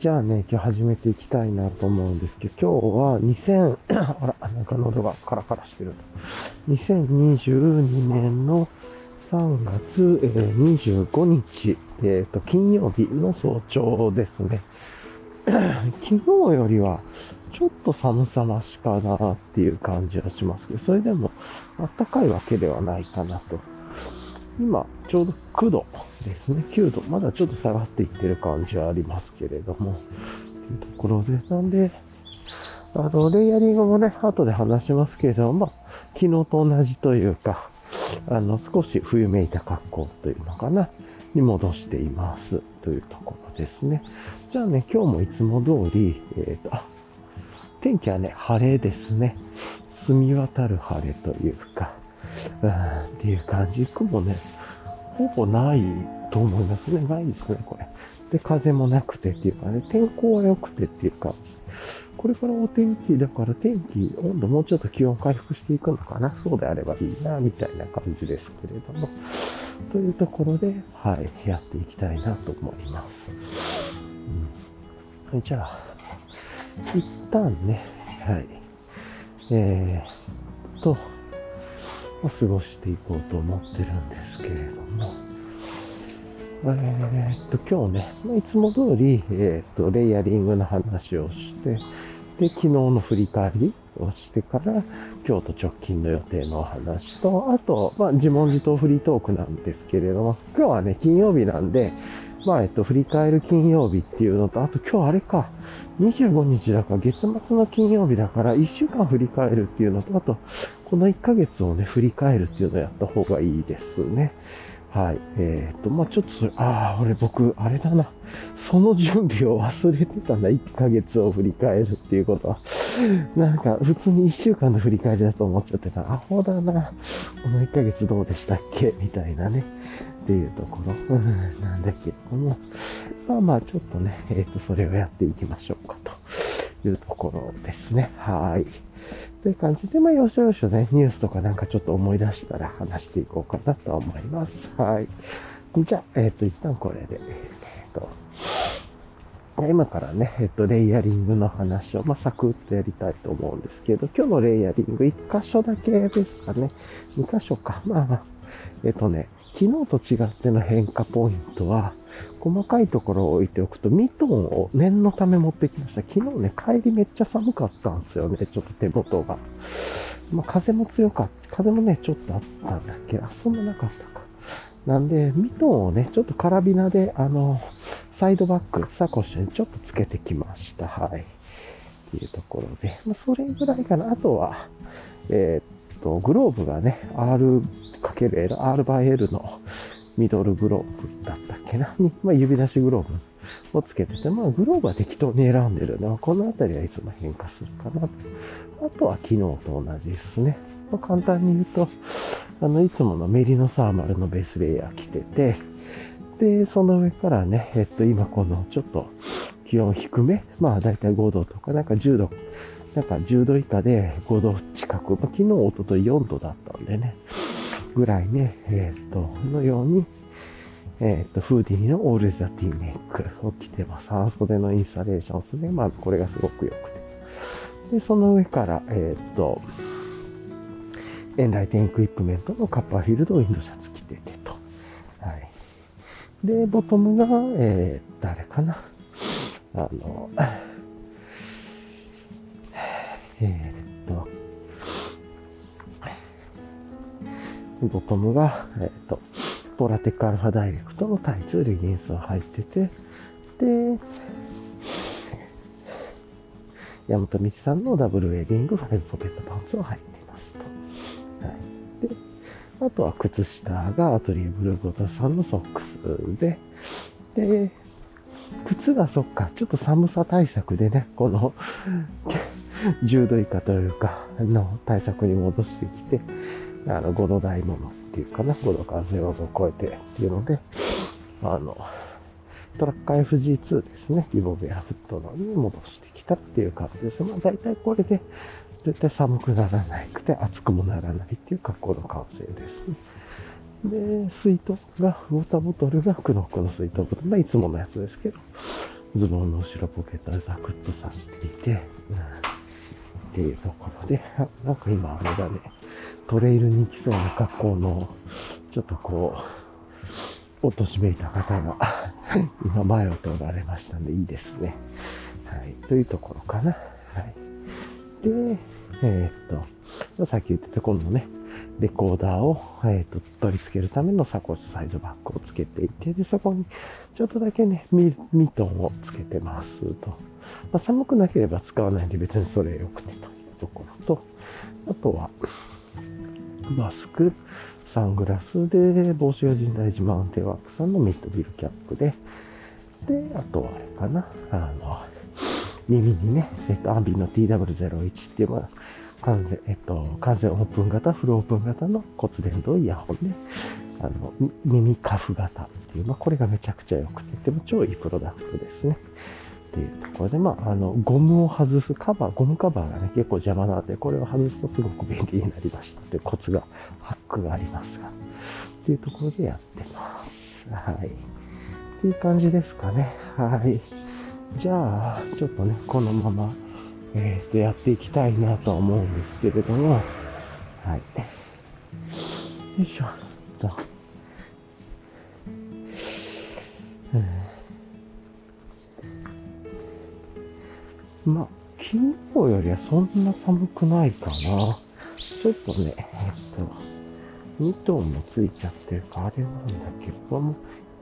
じゃあね、今日始めていきたいなと思うんですけど、今日は2000、あら、なんか喉がカラカラしてる。2022年の3月、えー、25日、えっ、ー、と、金曜日の早朝ですね。昨日よりは、ちょっと寒さましかなっていう感じはしますけど、それでも暖かいわけではないかなと。今、ちょうど9度ですね。9度。まだちょっと下がっていってる感じはありますけれども。というところで、なんで、あの、レイヤリングもね、後で話しますけれども、まあ、昨日と同じというか、あの、少し冬めいた格好というのかな、に戻しています。というところですね。じゃあね、今日もいつも通り、えっ、ー、と、天気はね、晴れですね。澄み渡る晴れというか、うん、っていう感じ。雲ね、ほぼないと思いますね。ないですね、これ。で、風もなくてっていうかね、天候は良くてっていうか、これからお天気、だから天気、温度もうちょっと気温回復していくのかな。そうであればいいな、みたいな感じですけれども。というところで、はい、やっていきたいなと思います。うん、じゃあ、一旦ね、はい、えー、と、過ごしていこうと思ってるんですけれども、えー、っと、今日ね、いつも通り、えー、っと、レイヤリングの話をして、で、昨日の振り返りをしてから、京都直近の予定のお話と、あと、まあ、自問自答フリートークなんですけれども、今日はね、金曜日なんで、まあ、えっと、振り返る金曜日っていうのと、あと今日あれか、25日だから月末の金曜日だから1週間振り返るっていうのと、あと、この1ヶ月をね、振り返るっていうのをやった方がいいですね。はい。えっ、ー、と、まあ、ちょっとそれ、ああ、俺僕、あれだな。その準備を忘れてたんだ。1ヶ月を振り返るっていうことは。なんか、普通に1週間の振り返りだと思っちゃってた。アホだな。この1ヶ月どうでしたっけ？みたいなね。っていうところ、なんだけども。まあまあ、ちょっとね、えっ、と、それをやっていきましょうかというところですね。はい。という感じで、まあ、よしよしね、ニュースとかなんかちょっと思い出したら話していこうかなと思います。はい。じゃあ、えっ、ー、と、一旦これで、えっ、ー、と、今からね、えっ、と、レイヤリングの話を、まあ、サクッとやりたいと思うんですけど、今日のレイヤリング1箇所だけですかね。2箇所か。まあまあ、えっ、とね、昨日と違っての変化ポイントは、細かいところを置いておくと、ミトンを念のため持ってきました。昨日ね、帰りめっちゃ寒かったんですよね、ちょっと手元が。まあ、風も強かった。風もね、ちょっとあったんだっけあ、そんななかったか。なんで、ミトンをね、ちょっとカラビナで、あの、サイドバッグ、サコッシュにちょっとつけてきました。はい。っていうところで。まあ、それぐらいかな。あとは、えー、っと、グローブがね、R ×L、R by L のミドルグローブだったっけな？に、まあ、指出しグローブをつけてて、まあ、グローブは適当に選んでるのは、このあたりはいつも変化するかなと。あとは昨日と同じですね。まあ、簡単に言うと、あの、いつものメリノサーマルのベースレイヤー着てて、で、その上からね、えっと、今このちょっと気温低め、まあだいたい5度とか、なんか10度、なんか10度以下で5度近く、まあ、昨日、おととい4度だったんでね、ぐらいね、えっ、と、のように、えっ、と、フーディーのオールザティーメイクを着てます。半袖のインスタレーションですね。まあ、これがすごく良くて。で、その上から、えっ、と、エンライテンエクイプメントのカッパーフィールドウィンドシャツ着ててと。はい。で、ボトムが、えー、誰かな。あの、えー、ボトムが、えっ、と、ポラテックアルファダイレクトのタイツ、レギンスを履いてて、で、ヤマトミチさんのダブルウェディングファイブポケットパンツを履いていますと。はい。で、あとは靴下がアトリエブルーボトさんのソックスで、で、靴がそっか、ちょっと寒さ対策でね、この 10度以下というか、の対策に戻してきて、あの、5度台ものっていうかな、5度から0度を超えてっていうので、あの、トラッカー FG2 ですね。リボベアフットのに戻してきたっていう感じです。まあ大体これで絶対寒くならなくて暑くもならないっていう格好の完成ですね。で、水筒が、ウォーターボトルがクノックの水筒ボトル。まあいつものやつですけど、ズボンの後ろポケットでザクッと刺していて、うん、っていうところで、なんか今あれだね、トレイルに行きそうな格好の、ちょっとこう、おとしめいた方が 今前を通られましたんでいいですね。はい。というところかな。はい。で、えー、っと、さっき言ってた今度ね、レコーダーを、えー、と取り付けるためのサコッシュサイドバッグをつけていて、で、そこにちょっとだけね、ミミトンをつけてますと。まあ、寒くなければ使わないんで別にそれ良くてというところと、あとは、マスク、サングラスで、帽子が神大寺マウンテンワークさんのミッドビルキャップで、で、あとはあれかな、あの、耳にね、えっと、アンビの TW01 っていう、まあ、完全、えっと、完全オープン型、フルオープン型の骨伝導イヤホンで、あの、耳カフ型っていう、まあ、これがめちゃくちゃ良くて、でも超いいプロダクトですね。っていうところで、まあ、あの、ゴムを外すカバー、ゴムカバーがね、結構邪魔なので、これを外すとすごく便利になりましたっていうコツが、ハックがありますが、っていうところでやってます。はい。っていう感じですかね。はい。じゃあ、ちょっとね、このまま、えっ、ー、と、やっていきたいなとは思うんですけれども、はい。よいしょ、と。うん、まあ、昨日よりはそんな寒くないかな。ちょっとね、えっと、2トンもついちゃってるか、あれなんだけども、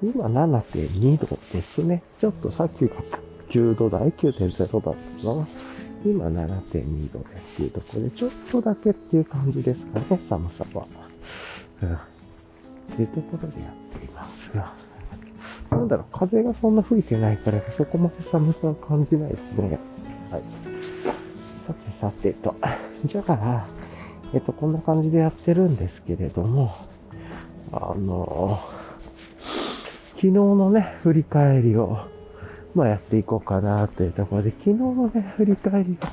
今7.2度ですね。ちょっとさっきが9度台、9.0だったのが、今7.2度でっていうところで、ちょっとだけっていう感じですかね、寒さは。うん。っていうところでやっていますが。なんだろう、風がそんな吹いてないから、そこまで寒さは感じないですね。はい。さてさてと。じゃあ、えっと、こんな感じでやってるんですけれども、あの、昨日のね、振り返りをまあやっていこうかなというところで、昨日のね、振り返りが、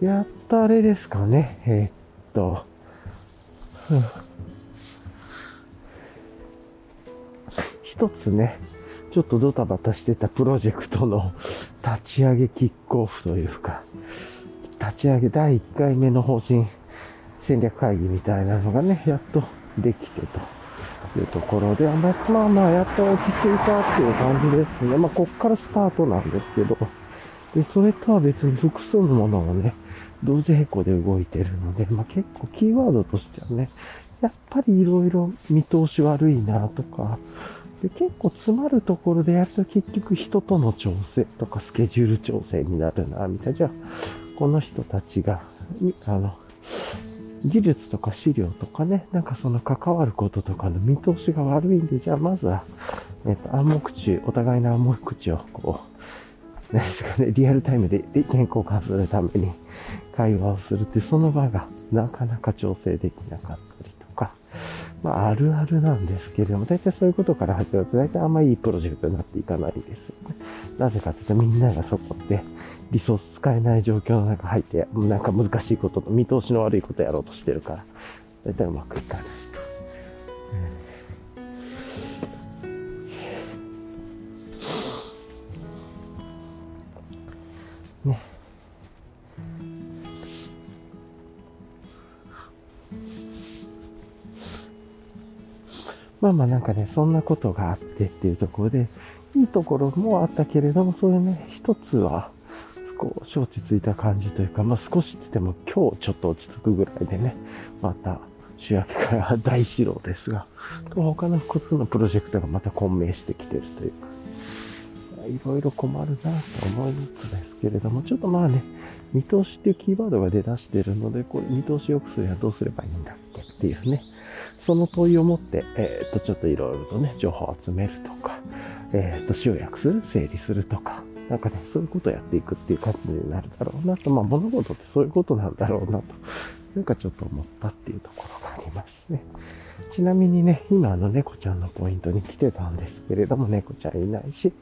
やっとあれですかね、え、っと、一つね、ちょっとドタバタしてたプロジェクトの 立ち上げキックオフというか、立ち上げ第1回目の方針戦略会議みたいなのがね、やっとできてと。いうところで、まあまあ、やっと落ち着いたっていう感じですね。まあ、こっからスタートなんですけど、で、それとは別に複数のものをね、同時並行で動いてるので、まあ結構キーワードとしてはね、やっぱり色々見通し悪いなとか、で結構詰まるところでやると結局人との調整とかスケジュール調整になるな、みたいな。じゃあ、この人たちが、あの、技術とか資料とかね、なんかその関わることとかの見通しが悪いんで、じゃあまずは、えっと、暗黙知、お互いの暗黙知をこう、何ですかね、リアルタイムで意見交換するために会話をするって、その場がなかなか調整できなかったりとか、まあ、あるあるなんですけれども、大体そういうことから始まると、大体あんまりいいプロジェクトになっていかないですよね。なぜかというと、みんながそこで、リソース使えない状況の中入って、なんか難しいことと見通しの悪いことやろうとしてるから、だいたいうまくいかないと。ね。まあまあなんかね、そんなことがあってっていうところで、いいところもあったけれども、そういうね、一つは、少し落ち着いた感じというか、まあ少しって言っても今日ちょっと落ち着くぐらいでね、また主役から大指導ですが、と他の複数のプロジェクトがまた混迷してきてるというか、いろいろ困るなと思いつつですけれども、ちょっとまあね、見通しっていうキーワードが出だしてるので、これ見通し良くするにはどうすればいいんだっけっていうね、その問いを持って、えー、っと、ちょっといろいろとね、情報を集めるとか、えー、っと、集約する、整理するとか、なんかね、そういうことをやっていくっていう感じになるだろうなと、まあ物事ってそういうことなんだろうなと。なんかちょっと思ったっていうところがありますね。ちなみにね、今あの猫ちゃんのポイントに来てたんですけれども、猫ちゃんいないし、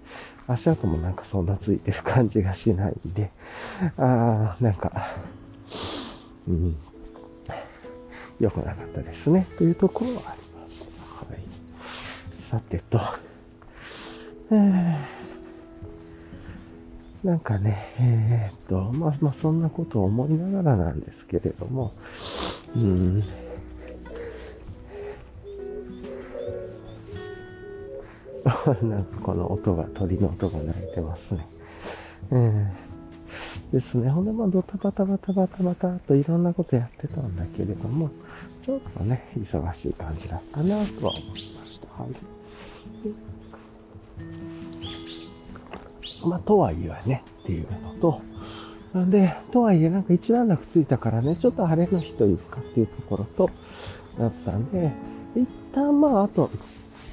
足跡もなんかそんなついてる感じがしないんで、あー、なんか、うん、良くなかったですね。というところはあります。はい。さてと、えーなんかね、えー、っと、まあまあそんなことを思いながらなんですけれども、うん、なんかこの音が、鳥の音が鳴いてますね。えー、ですね。ほんで、まあ、ドタバタバタバタバタといろんなことやってたんだけれども、ちょっとね、忙しい感じだったなとは思いました。はい。まあ、とはいえね、っていうのと、なんで、とはいえなんか一段落ついたからね、ちょっと晴れの日というかっていうところと、だったんで、一旦まあ、あと、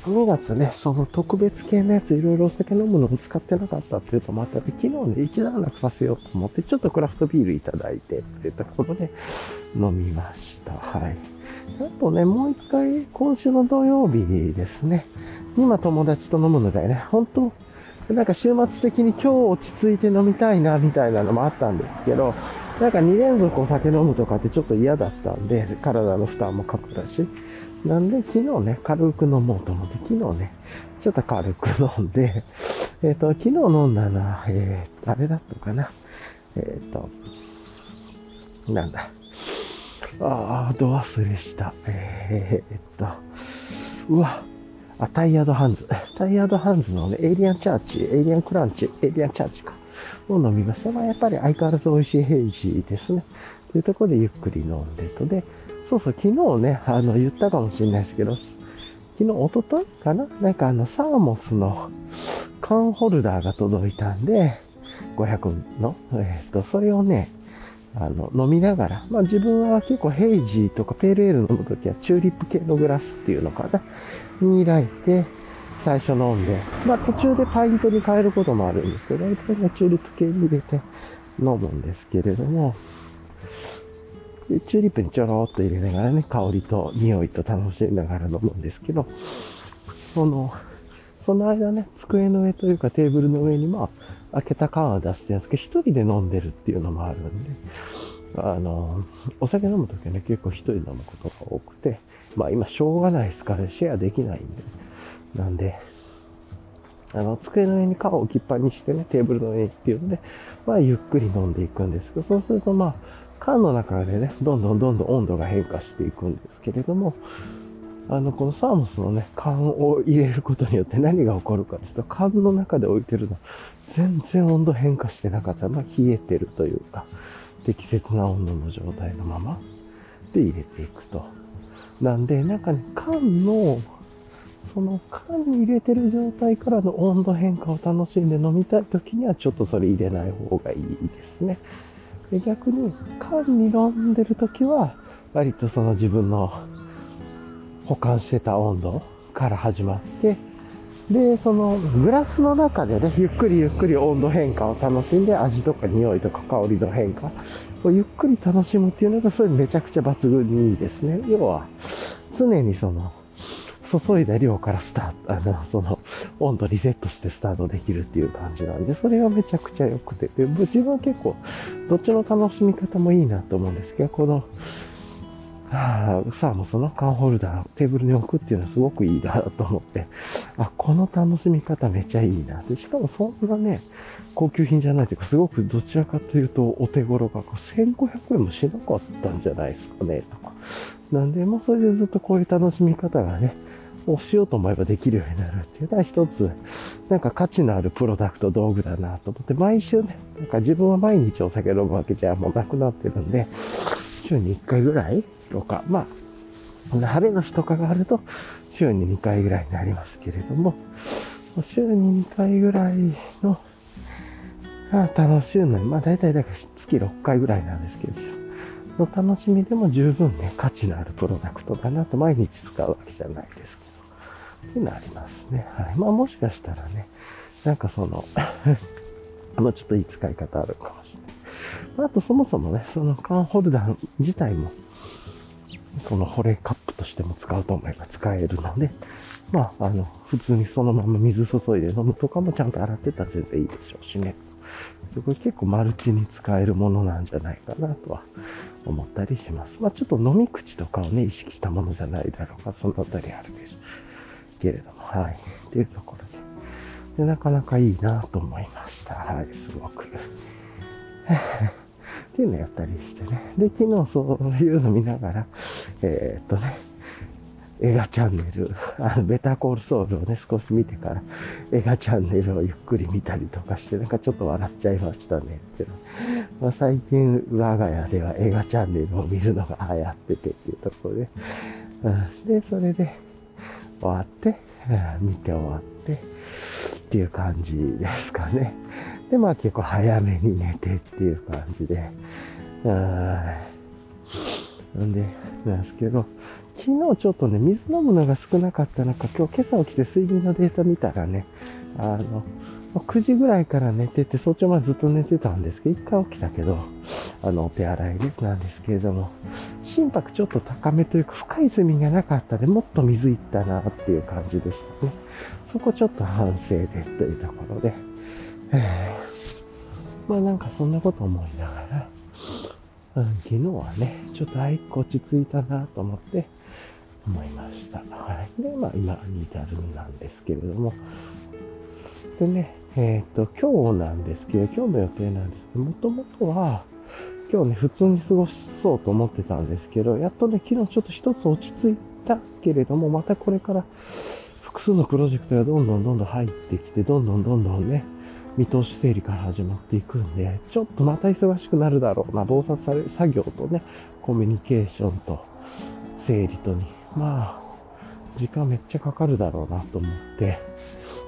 2月ね、その特別系のやついろいろお酒飲むのを使ってなかったっていうとまた昨日ね、一段落させようと思って、ちょっとクラフトビールいただいてっていったことで飲みました。はい。あとね、もう一回、今週の土曜日ですね、今友達と飲むのだよね。本当なんか週末的に今日落ち着いて飲みたいなみたいなのもあったんですけど、なんか2連続お酒飲むとかってちょっと嫌だったんで、体の負担もかかるし。なんで昨日ね、軽く飲もうと思って、昨日ね、ちょっと軽く飲んで、えっ、ー、と、昨日飲んだのは、えー、あれだったかな。えっ、ー、と、なんだ。ああ、ど忘れした。えー、っと、うわ、あ、 Tired Hands。Tired Hands のね、 Alien Church、Alien Crunch、Alien Church か。を飲みました。まあ、やっぱり相変わらず美味しい hazy ですね。というところでゆっくり飲んでと。で、そうそう、昨日ね、あの、言ったかもしれないですけど、昨日、おとといかな？なんかあの、サーモスの缶ホルダーが届いたんで、500の、えっ、と、それをね、あの、飲みながら、まあ自分は結構ヘイジーとかペールエール飲むときはチューリップ系のグラスっていうのかなに開いて、最初飲んで、まあ途中でパイントに変えることもあるんですけど、大体ね、チューリップ系に入れて飲むんですけれども、でチューリップにちょろっと入れながらね、香りと匂いと楽しみながら飲むんですけど、その、その間ね、机の上というかテーブルの上にまあ、開けた缶を出してるんですけど、一人で飲んでるっていうのもあるんで、あの、お酒飲むときはね、結構一人で飲むことが多くて、まあ今しょうがないですから、シェアできないんで、なんで、あの、机の上に缶を置きっぱにしてね、テーブルの上にっていうので、まあゆっくり飲んでいくんですけど、そうするとまあ、缶の中でね、どんどんどんどん温度が変化していくんですけれども、あの、このサーモスのね、缶を入れることによって何が起こるかっていうと、缶の中で置いてるの、全然温度変化してなかった。まあ、冷えてるというか、適切な温度の状態のままで入れていくと。なんで、なんかね、缶の、その缶に入れてる状態からの温度変化を楽しんで飲みたい時にはちょっとそれ入れない方がいいですね。で逆に缶に飲んでる時は割とその自分の保管してた温度から始まって、で、そのグラスの中でね、ゆっくりゆっくり温度変化を楽しんで、味とか匂いとか香りの変化をゆっくり楽しむっていうのが、それめちゃくちゃ抜群にいいですね。要は、常にその、注いだ量からスタート、あの、その、温度リセットしてスタートできるっていう感じなんで、それがめちゃくちゃ良くて、で自分は結構、どっちの楽しみ方もいいなと思うんですけど、この、はあ、さあもうその缶ホルダーテーブルに置くっていうのはすごくいいなと思って、あ、この楽しみ方めちゃいいな。で、しかもそんなね、高級品じゃないというか、すごくどちらかというとお手頃が1500円もしなかったんじゃないですかね、とか。なんで、もうそれでずっとこういう楽しみ方がね、をしようと思えばできるようになるっていうのは一つ、なんか価値のあるプロダクト道具だなと思って、毎週ね、なんか自分は毎日お酒飲むわけじゃもうなくなってるんで、週に1回ぐらいとか、まあ、晴れの日とかがあると、週に2回ぐらいになりますけれども、週に2回ぐらいの、あ楽しむのに、まあ大体だから月6回ぐらいなんですけど、の楽しみでも十分ね、価値のあるプロダクトだなと毎日使うわけじゃないですけど、っていうのありますね。はい。まあもしかしたらね、なんかその もうちょっといい使い方あるかもしれない。あとそもそもね、その缶ホルダー自体も、この保冷カップとしても使うと思えば使えるので、まあ、あの、普通にそのまま水注いで飲むとかもちゃんと洗ってたら全然いいでしょうしね。これ結構マルチに使えるものなんじゃないかなとは思ったりします。まあちょっと飲み口とかをね、意識したものじゃないだろうか、そのあたりあるでしょう。けれども、はい。っていうところで。で、なかなかいいなと思いました。はい、すごく。っていうのやったりしてね。で、昨日そういうの見ながら、えー、っとね、映画チャンネル、あの、ベターコールソウルをね、少し見てから、映画チャンネルをゆっくり見たりとかして、なんかちょっと笑っちゃいましたね。っていうのまあ、最近、我が家では映画チャンネルを見るのが流行っててっていうところで、うん、で、それで、終わって、うん、見て終わって、っていう感じですかね。で、まあ結構早めに寝てっていう感じで、うん、なんで、なんですけど、昨日ちょっとね、水飲むのが少なかった中、今日今朝起きて睡眠のデータ見たらね、あの、9時ぐらいから寝てて、早朝までずっと寝てたんですけど、一回起きたけど、あの、お手洗いね、なんですけれども、心拍ちょっと高めというか、深い睡眠がなかったで、もっと水いったなっていう感じでしたね。そこちょっと反省でというところで、まあなんかそんなこと思いながら、うん、昨日はね、ちょっとあいこ落ち着いたなと思って、思いました。はい。で、まあ今に至るなんですけれども、でね、えっ、ー、と、今日なんですけど、今日の予定なんですけど、もともとは、今日ね、普通に過ごしそうと思ってたんですけど、やっとね、昨日ちょっと一つ落ち着いたけれども、またこれから複数のプロジェクトがどんどんどんどん入ってきて、どんどんどんどんね、見通し整理から始まっていくんで、ちょっとまた忙しくなるだろうな、洞察され、作業とね、コミュニケーションと整理とにまあ、時間めっちゃかかるだろうなと思って、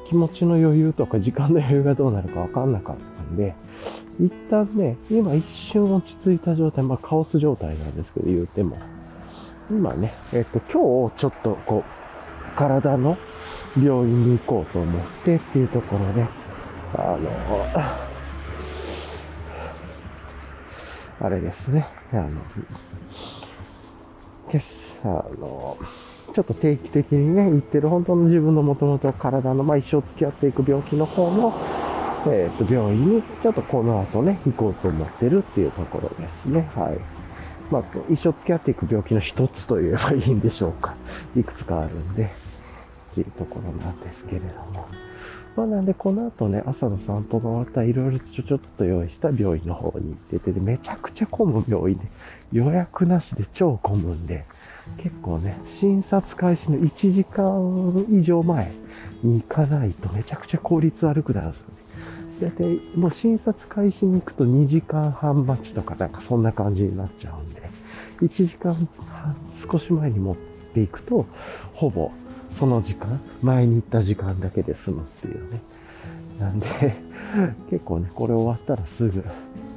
気持ちの余裕とか時間の余裕がどうなるかわかんなかったんで、一旦ね、今一瞬落ち着いた状態、まあカオス状態なんですけど、言うても。今ね、えっと、今日ちょっとこう、体の病院に行こうと思ってっていうところで、あの、あれですね、あの、けあの、ちょっと定期的にね、言ってる本当の自分のもともと体の、まあ一生付き合っていく病気の方の、えっ、ー、と、病院にちょっとこの後ね、行こうと思ってるっていうところですね。はい。まあ、一生付き合っていく病気の一つと言えばいいんでしょうか。いくつかあるんで、っていうところなんですけれども。まあなんでこの後ね、朝の散歩が終わったらいろいろちょちょっと用意した病院の方に行ってて、で、めちゃくちゃ混む病院で、予約なしで超混むんで、結構ね、診察開始の1時間以上前に行かないとめちゃくちゃ効率悪くなるんですよね。だいたいもう診察開始に行くと2時間半待ちとかなんかそんな感じになっちゃうんで、1時間半少し前に持っていくと、ほぼその時間、前に行った時間だけで済むっていうね。なんで、結構ね、これ終わったらすぐ、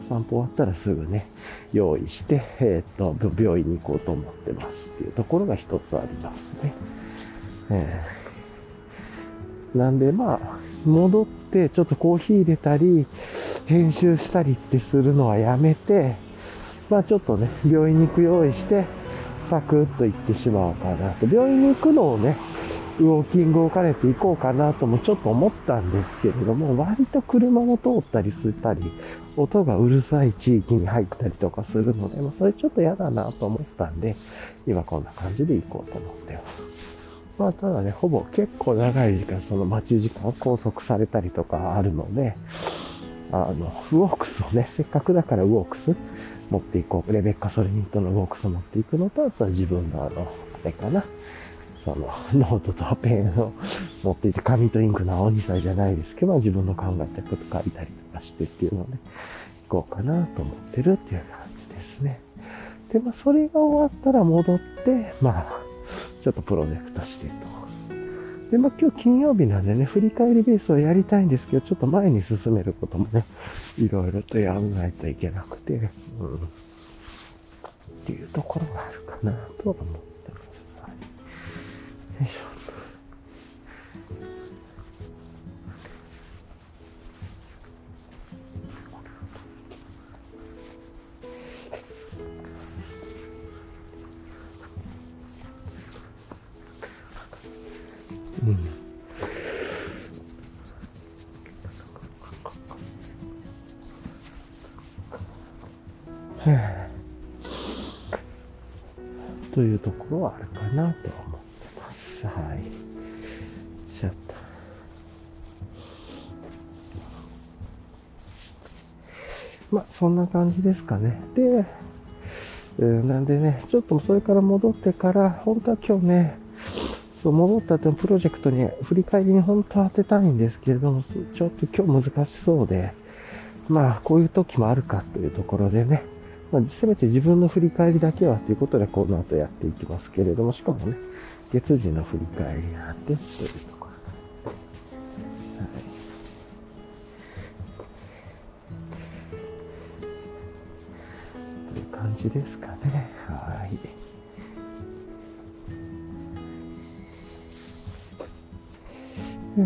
散歩終わったらすぐね、用意して、えっ、と、病院に行こうと思ってますっていうところが一つありますね。えー、なんでまあ、戻ってちょっとコーヒー入れたり、編集したりってするのはやめて、まあちょっとね、病院に行く用意して、サクッと行ってしまおうかなと。病院に行くのをね、ウォーキングを兼ねて行こうかなともちょっと思ったんですけれども、割と車も通ったりしたり、音がうるさい地域に入ったりとかするので、まあ、それちょっと嫌だなと思ったんで、今こんな感じで行こうと思ってます。まあ、ただね、ほぼ結構長い時間、その待ち時間を拘束されたりとかあるので、あの、ウォークスをね、せっかくだからウォークス持っていこう。レベッカ・ソルニットのウォークス持っていくのと、あとは自分のあの、あれかな。その、ノートとペンを持っていて、紙とインクの青二才じゃないですけど、自分の考えたこと書いたりとかしてっていうので、行こうかなと思ってるっていう感じですね。で、まあ、それが終わったら戻って、まあ、ちょっとプロジェクトしてと。で、まあ、今日金曜日なんでね、振り返りベースをやりたいんですけど、ちょっと前に進めることもね、いろいろとやらないといけなくて、うん。っていうところがあるかなと思って。いしょというところはあるかなとは思ます。はい。しちゃった。まあ、そんな感じですかね。で、えなんでね、ちょっとそれから戻ってから、本当は今日ね、そう戻った後のプロジェクトに振り返りに本当は当てたいんですけれども、ちょっと今日難しそうで、まあ、こういう時もあるかというところでね、まあ、せめて自分の振り返りだけはということで、この後やっていきますけれども、しかもね、月次の振り返りがあって、というところ。はいという感じですかね。はい。う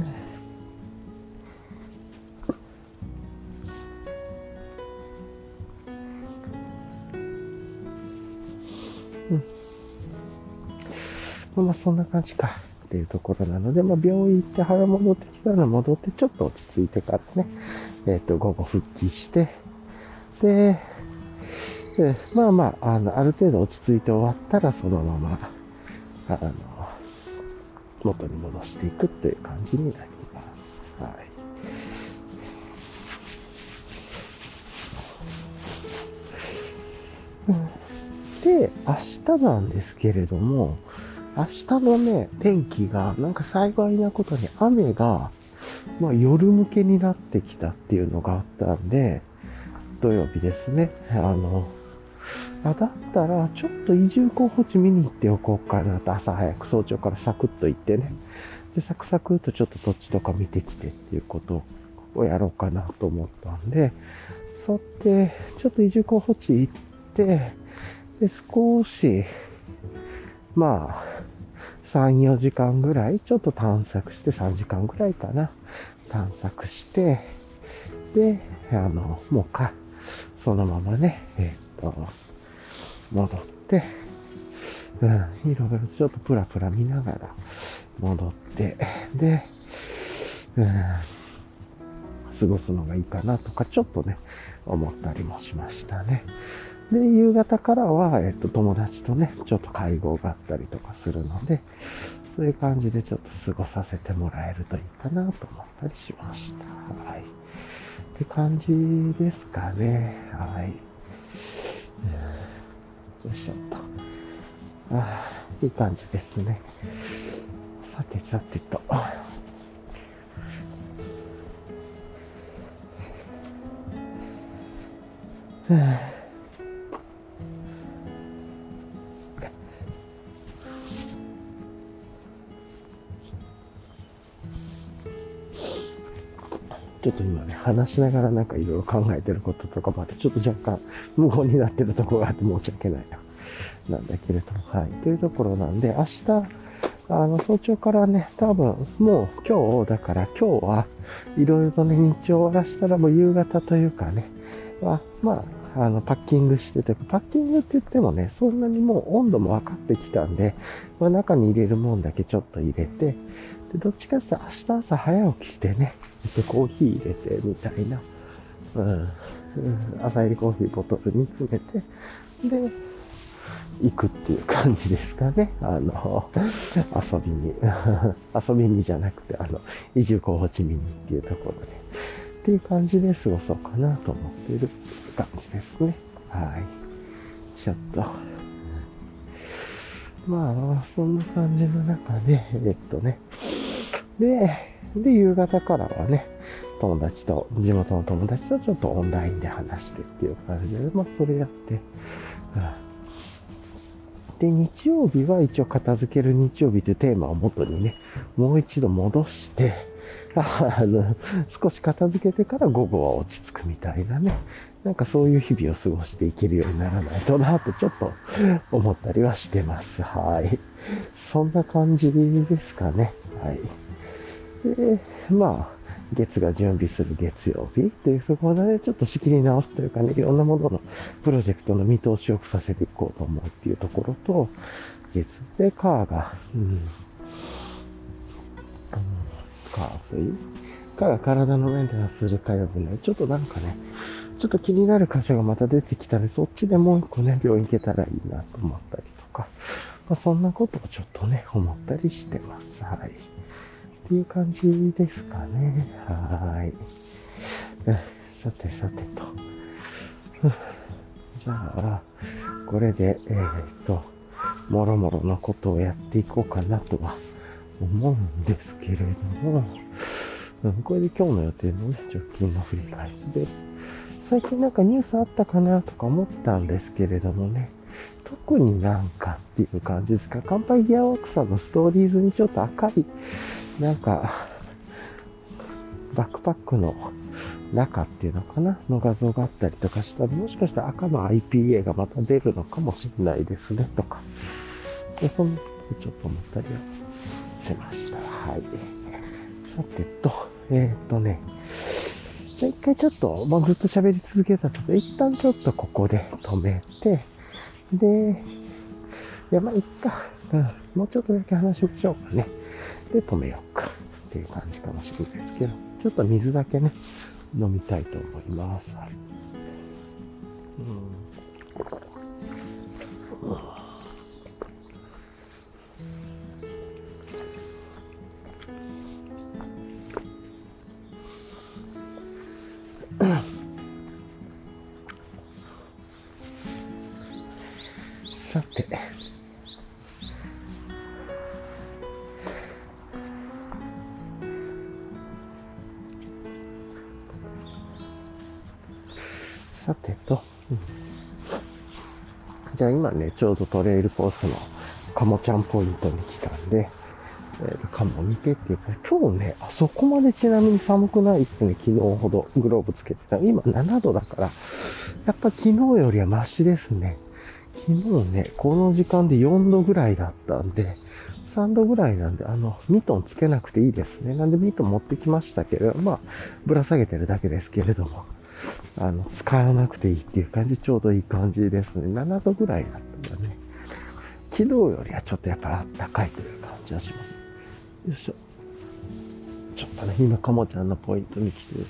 まあそんな感じかっていうところなので、まあ病院行って腹戻ってきたら戻ってちょっと落ち着いてからね、えっ、と午後復帰して、で、えまあまあ、あの、ある程度落ち着いて終わったらそのまま、あの、元に戻していくっていう感じになります。はい。で、明日なんですけれども、明日のね、天気が、なんか幸いなことに雨が、まあ夜向けになってきたっていうのがあったんで、土曜日ですね。あの、あだったら、ちょっと移住候補地見に行っておこうかなと、朝早く早朝からサクッと行ってね。で、サクサクとちょっと土地とか見てきてっていうことをやろうかなと思ったんで、そうって、ちょっと移住候補地行って、で、少し、まあ、3、4時間ぐらい、ちょっと探索して、3時間ぐらいかな。探索して、で、あの、もうか、そのままね、えーっと、戻って、うん、いろいろちょっとプラプラ見ながら戻って、で、うん、過ごすのがいいかなとか、ちょっとね、思ったりもしましたね。で、夕方からは、えっと、友達とね、ちょっと会合があったりとかするので、そういう感じでちょっと過ごさせてもらえるといいかなと思ったりしました。はい。って感じですかね。はい。よいしょっと。ああ、いい感じですね。さてさてと。ちょっと今ね、話しながらなんかいろいろ考えてることとかまでちょっと若干無言になってるところがあって申し訳ないな。なんだけれども、はい。というところなんで、明日、あの、早朝からね、多分、もう今日、だから今日はいろいろとね、日中終わらしたらもう夕方というかね、は、まあ、あの、パッキングしてて、パッキングって言ってもね、そんなにもう温度も分かってきたんで、まあ、中に入れるもんだけちょっと入れて、で、どっちかって明日朝早起きしてね、で、コーヒー入れてみたいな、うん、朝入りコーヒーボトルに詰めて、で、行くっていう感じですかね。あの、遊びに。遊びにじゃなくて、あの、移住候補地見にっていうところで。っていう感じで過ごそうかなと思っている感じですね。はい。ちょっと。まあ、そんな感じの中で、えっとね。で、で、夕方からはね、友達と、地元の友達とちょっとオンラインで話してっていう感じで、まあ、それやって、うんで、日曜日は一応片付ける日曜日というテーマを元にね、もう一度戻して、あの、少し片付けてから午後は落ち着くみたいなね。なんかそういう日々を過ごしていけるようにならないとなとちょっと思ったりはしてます。はい。そんな感じですかね。はい。で、まあ、月が準備する月曜日っていうところで、ちょっと仕切り直すというかね、いろんなもののプロジェクトの見通しを良くさせていこうと思うっていうところと、月で、カーが、うん、火水？から体のメンテナンスする火曜日ね、ちょっとなんかね、ちょっと気になる箇所がまた出てきたら、そっちでもう一個ね、病院行けたらいいなと思ったりとか、まあ、そんなことをちょっとね、思ったりしてます。はい。っていう感じですかね。はい。さてさてと。じゃあ、これで、えー、っと、もろもろのことをやっていこうかなとは思うんですけれども、これで今日の予定のね、直近の振り返りで、最近なんかニュースあったかなとか思ったんですけれどもね、特になんかっていう感じですか。乾杯ギアワークさんのストーリーズにちょっと赤い、なんか、バックパックの中っていうのかな？の画像があったりとかしたら、もしかしたら赤の IPA がまた出るのかもしれないですね、とか。でそんなことちょっと思ったりはしました。はい。さてと、えっ、ー、とね、じゃあ一回ちょっと、まあ、ずっと喋り続けたけど、一旦ちょっとここで止めて、で、いや、まあ、いっか。うん、もうちょっとだけ話しましょうかね。で、止めようか。っていう感じかもしれないですけど、ちょっと水だけね、飲みたいと思います。うんじゃあ今ね、ちょうどトレイルコースのカモちゃんポイントに来たんで、えー、カモ見てっていうか、今日ね、あそこまでちなみに寒くないですね。昨日ほどグローブつけてた。今7度だから、やっぱ昨日よりはマシですね。昨日ね、この時間で4度ぐらいだったんで、3度ぐらいなんで、あの、ミトンつけなくていいですね。なんでミトン持ってきましたけど、まあ、ぶら下げてるだけですけれども、あの、使わなくていいっていう感じ、ちょうどいい感じですね。7度ぐらいだったらね、昨日よりはちょっとやっぱ暖かいという感じはします。よいしょ。ちょっとね、今、カモちゃんのポイントに来てる。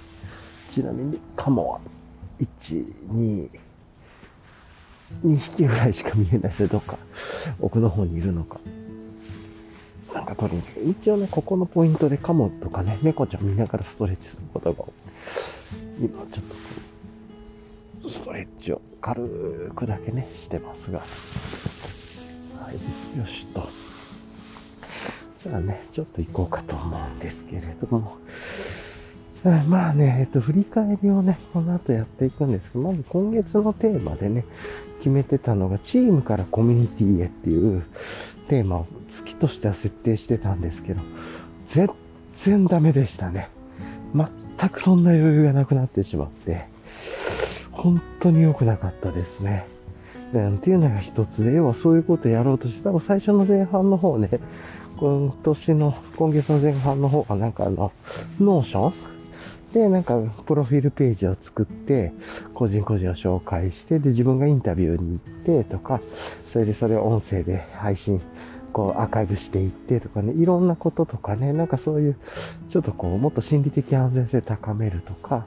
ちなみに、カモは、1、2、2匹ぐらいしか見えないですね。どっか、奥の方にいるのか。なんか取りにく。一応ね、ここのポイントでカモとかね、猫ちゃん見ながらストレッチすることが多い。今、ちょっと、ストレッチを軽くだけね、してますが。はい、よしと。じゃあね、ちょっと行こうかと思うんですけれども、まあね、えっと、振り返りをね、この後やっていくんですけど、まず今月のテーマでね、決めてたのが、チームからコミュニティへっていうテーマを月としては設定してたんですけど、全然ダメでしたね。全くそんな余裕がなくなってしまって、本当に良くなかったですね。ん、っていうのが一つで、要はそういうことやろうとして、多分最初の前半の方ね、今年の、今月の前半の方がなんかあの、 Notion？で、なんか、プロフィールページを作って、個人個人を紹介して、で、自分がインタビューに行ってとか、それでそれを音声で配信、こう、アーカイブしていってとかね、いろんなこととかね、なんかそういう、ちょっとこう、もっと心理的安全性高めるとか、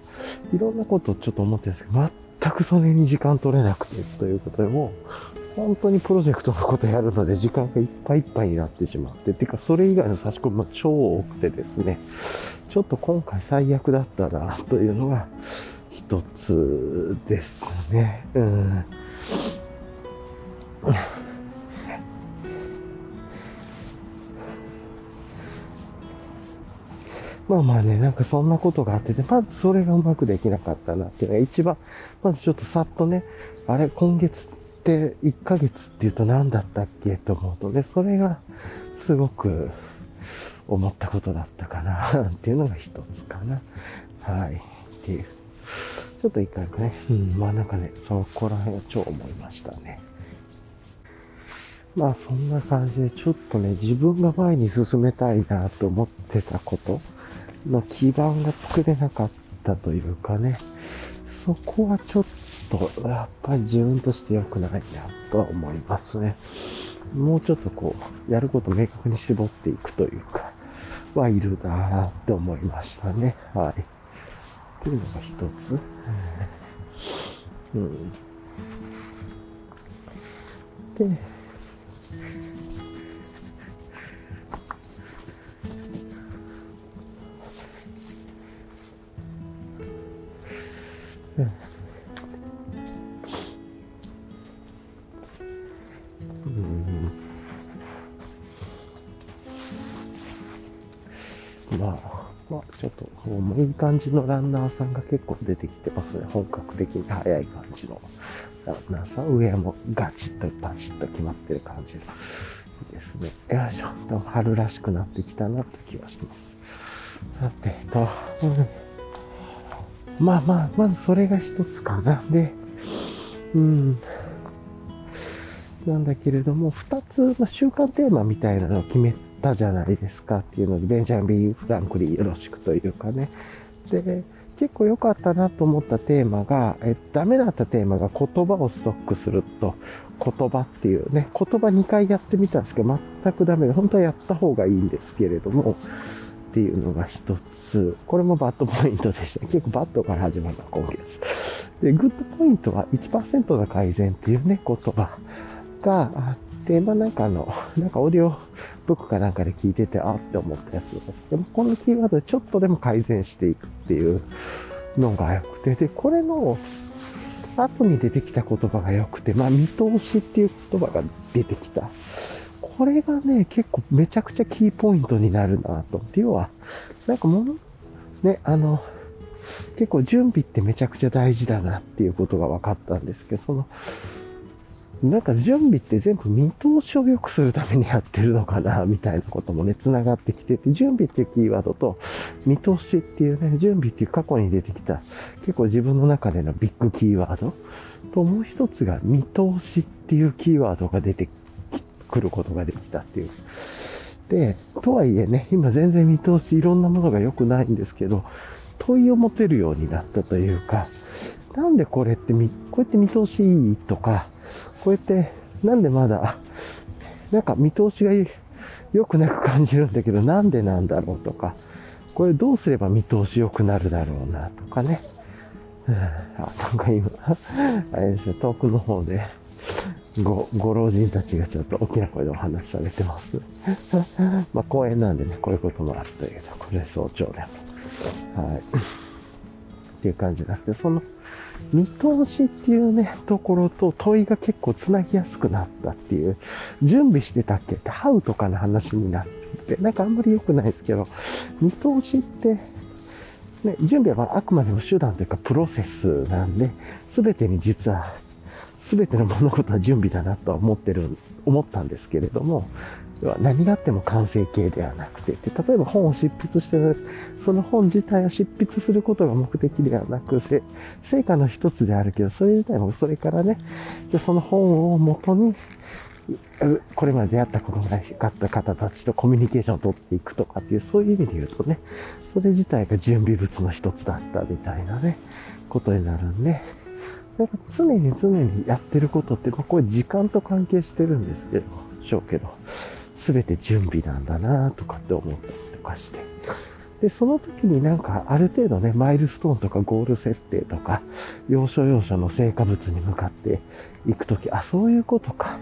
いろんなことをちょっと思ってるんですけど、全くそれに時間取れなくて、ということでもう、本当にプロジェクトのことやるので時間がいっぱいいっぱいになってしまって、てかそれ以外の差し込みも超多くてですね、ちょっと今回最悪だったなというのが一つですね。うん。まあまあね、なんかそんなことがあってて、まずそれがうまくできなかったなっていうのが一番、まずちょっとさっとね、あれ、今月って1ヶ月っていうと何だったっけと思うとね、それがすごく思ったことだったかなっていうのが一つかな。はい。っていう。ちょっと一回ね、うん、まあなんかね、そこら辺は超思いましたね。まあそんな感じで、ちょっとね、自分が前に進めたいなと思ってたことの基盤が作れなかったというかね、そこはちょっと、やっぱり自分として良くないなとは思いますね。もうちょっとこう、やること明確に絞っていくというか、はいるなって思いましたね。はい。っていうのが一つ。うん。で、まあ、まあ、ちょっと、もういい感じのランナーさんが結構出てきてますね。本格的に速い感じのランナーさん。上もガチッとバチッと決まってる感じですね。よいしょ。と春らしくなってきたなって気はします。さてと、うん、まあまあ、まずそれが一つかな。で、うん。なんだけれども、二つ、まあ、週間テーマみたいなのを決めたじゃないですかっていうので、ベンジャミン・フランクリンよろしくというかね。で、結構良かったなと思ったテーマが、え、ダメだったテーマが言葉をストックすると、言葉っていうね、言葉2回やってみたんですけど、全くダメで、本当はやった方がいいんですけれども、っていうのが一つ。これも bad point でした。結構 bad から始まった今月。で、 good point は1%の改善っていうね、言葉があって、まあなんかあの、なんかオーディオブックかなんかで聞いてて、あって思ったやつですけど、このキーワードでちょっとでも改善していくっていうのが良くて、で、これの後に出てきた言葉が良くて、まあ見通しっていう言葉が出てきた。これがね、結構めちゃくちゃキーポイントになるなと。要は、なんかもの、ね、あの、結構準備ってめちゃくちゃ大事だなっていうことが分かったんですけど、その、なんか準備って全部見通しを良くするためにやってるのかな、みたいなこともね、繋がってきてて、準備っていうキーワードと、見通しっていうね、準備っていう過去に出てきた、結構自分の中でのビッグキーワードと、もう一つが見通しっていうキーワードが出てくることができたっていう。で、とはいえね、今全然見通しいろんなものが良くないんですけど、問いを持てるようになったというか、なんでこれってみ、こうやって見通しいいとか、こうやって、なんでまだ、なんか見通しが良くなく感じるんだけど、なんでなんだろうとか、これどうすれば見通し良くなるだろうなとかね。あ、なんか今、あれですね、遠くの方で、ご、ご老人たちがちょっと大きな声でお話しされてます。まあ公園なんでね、こういうこともあるというところで早朝でも。はい。っていう感じなんで、その、見通しっていうね、ところと問いが結構つなぎやすくなったっていう、準備してたっけって、ハウとかの話になって、なんかあんまり良くないですけど、見通しって、ね、準備はあくまでも手段というかプロセスなんで、すべてに実は、すべての物事は準備だなとは思ってる、思ったんですけれども、何があっても完成形ではなくてで、例えば本を執筆してる、その本自体を執筆することが目的ではなく、成果の一つであるけど、それ自体もそれからね、じゃその本を元に、これまで出会ったことがなかった方たちとコミュニケーションを取っていくとかっていう、そういう意味で言うとね、それ自体が準備物の一つだったみたいなね、ことになるんで、なんか常に常にやってることって、まあ、これ時間と関係してるんですけど、しょうけど、全て準備なんだなとかって思ったりとかして。で、その時になんかある程度ね、マイルストーンとかゴール設定とか、要所要所の成果物に向かっていく時、あ、そういうことか。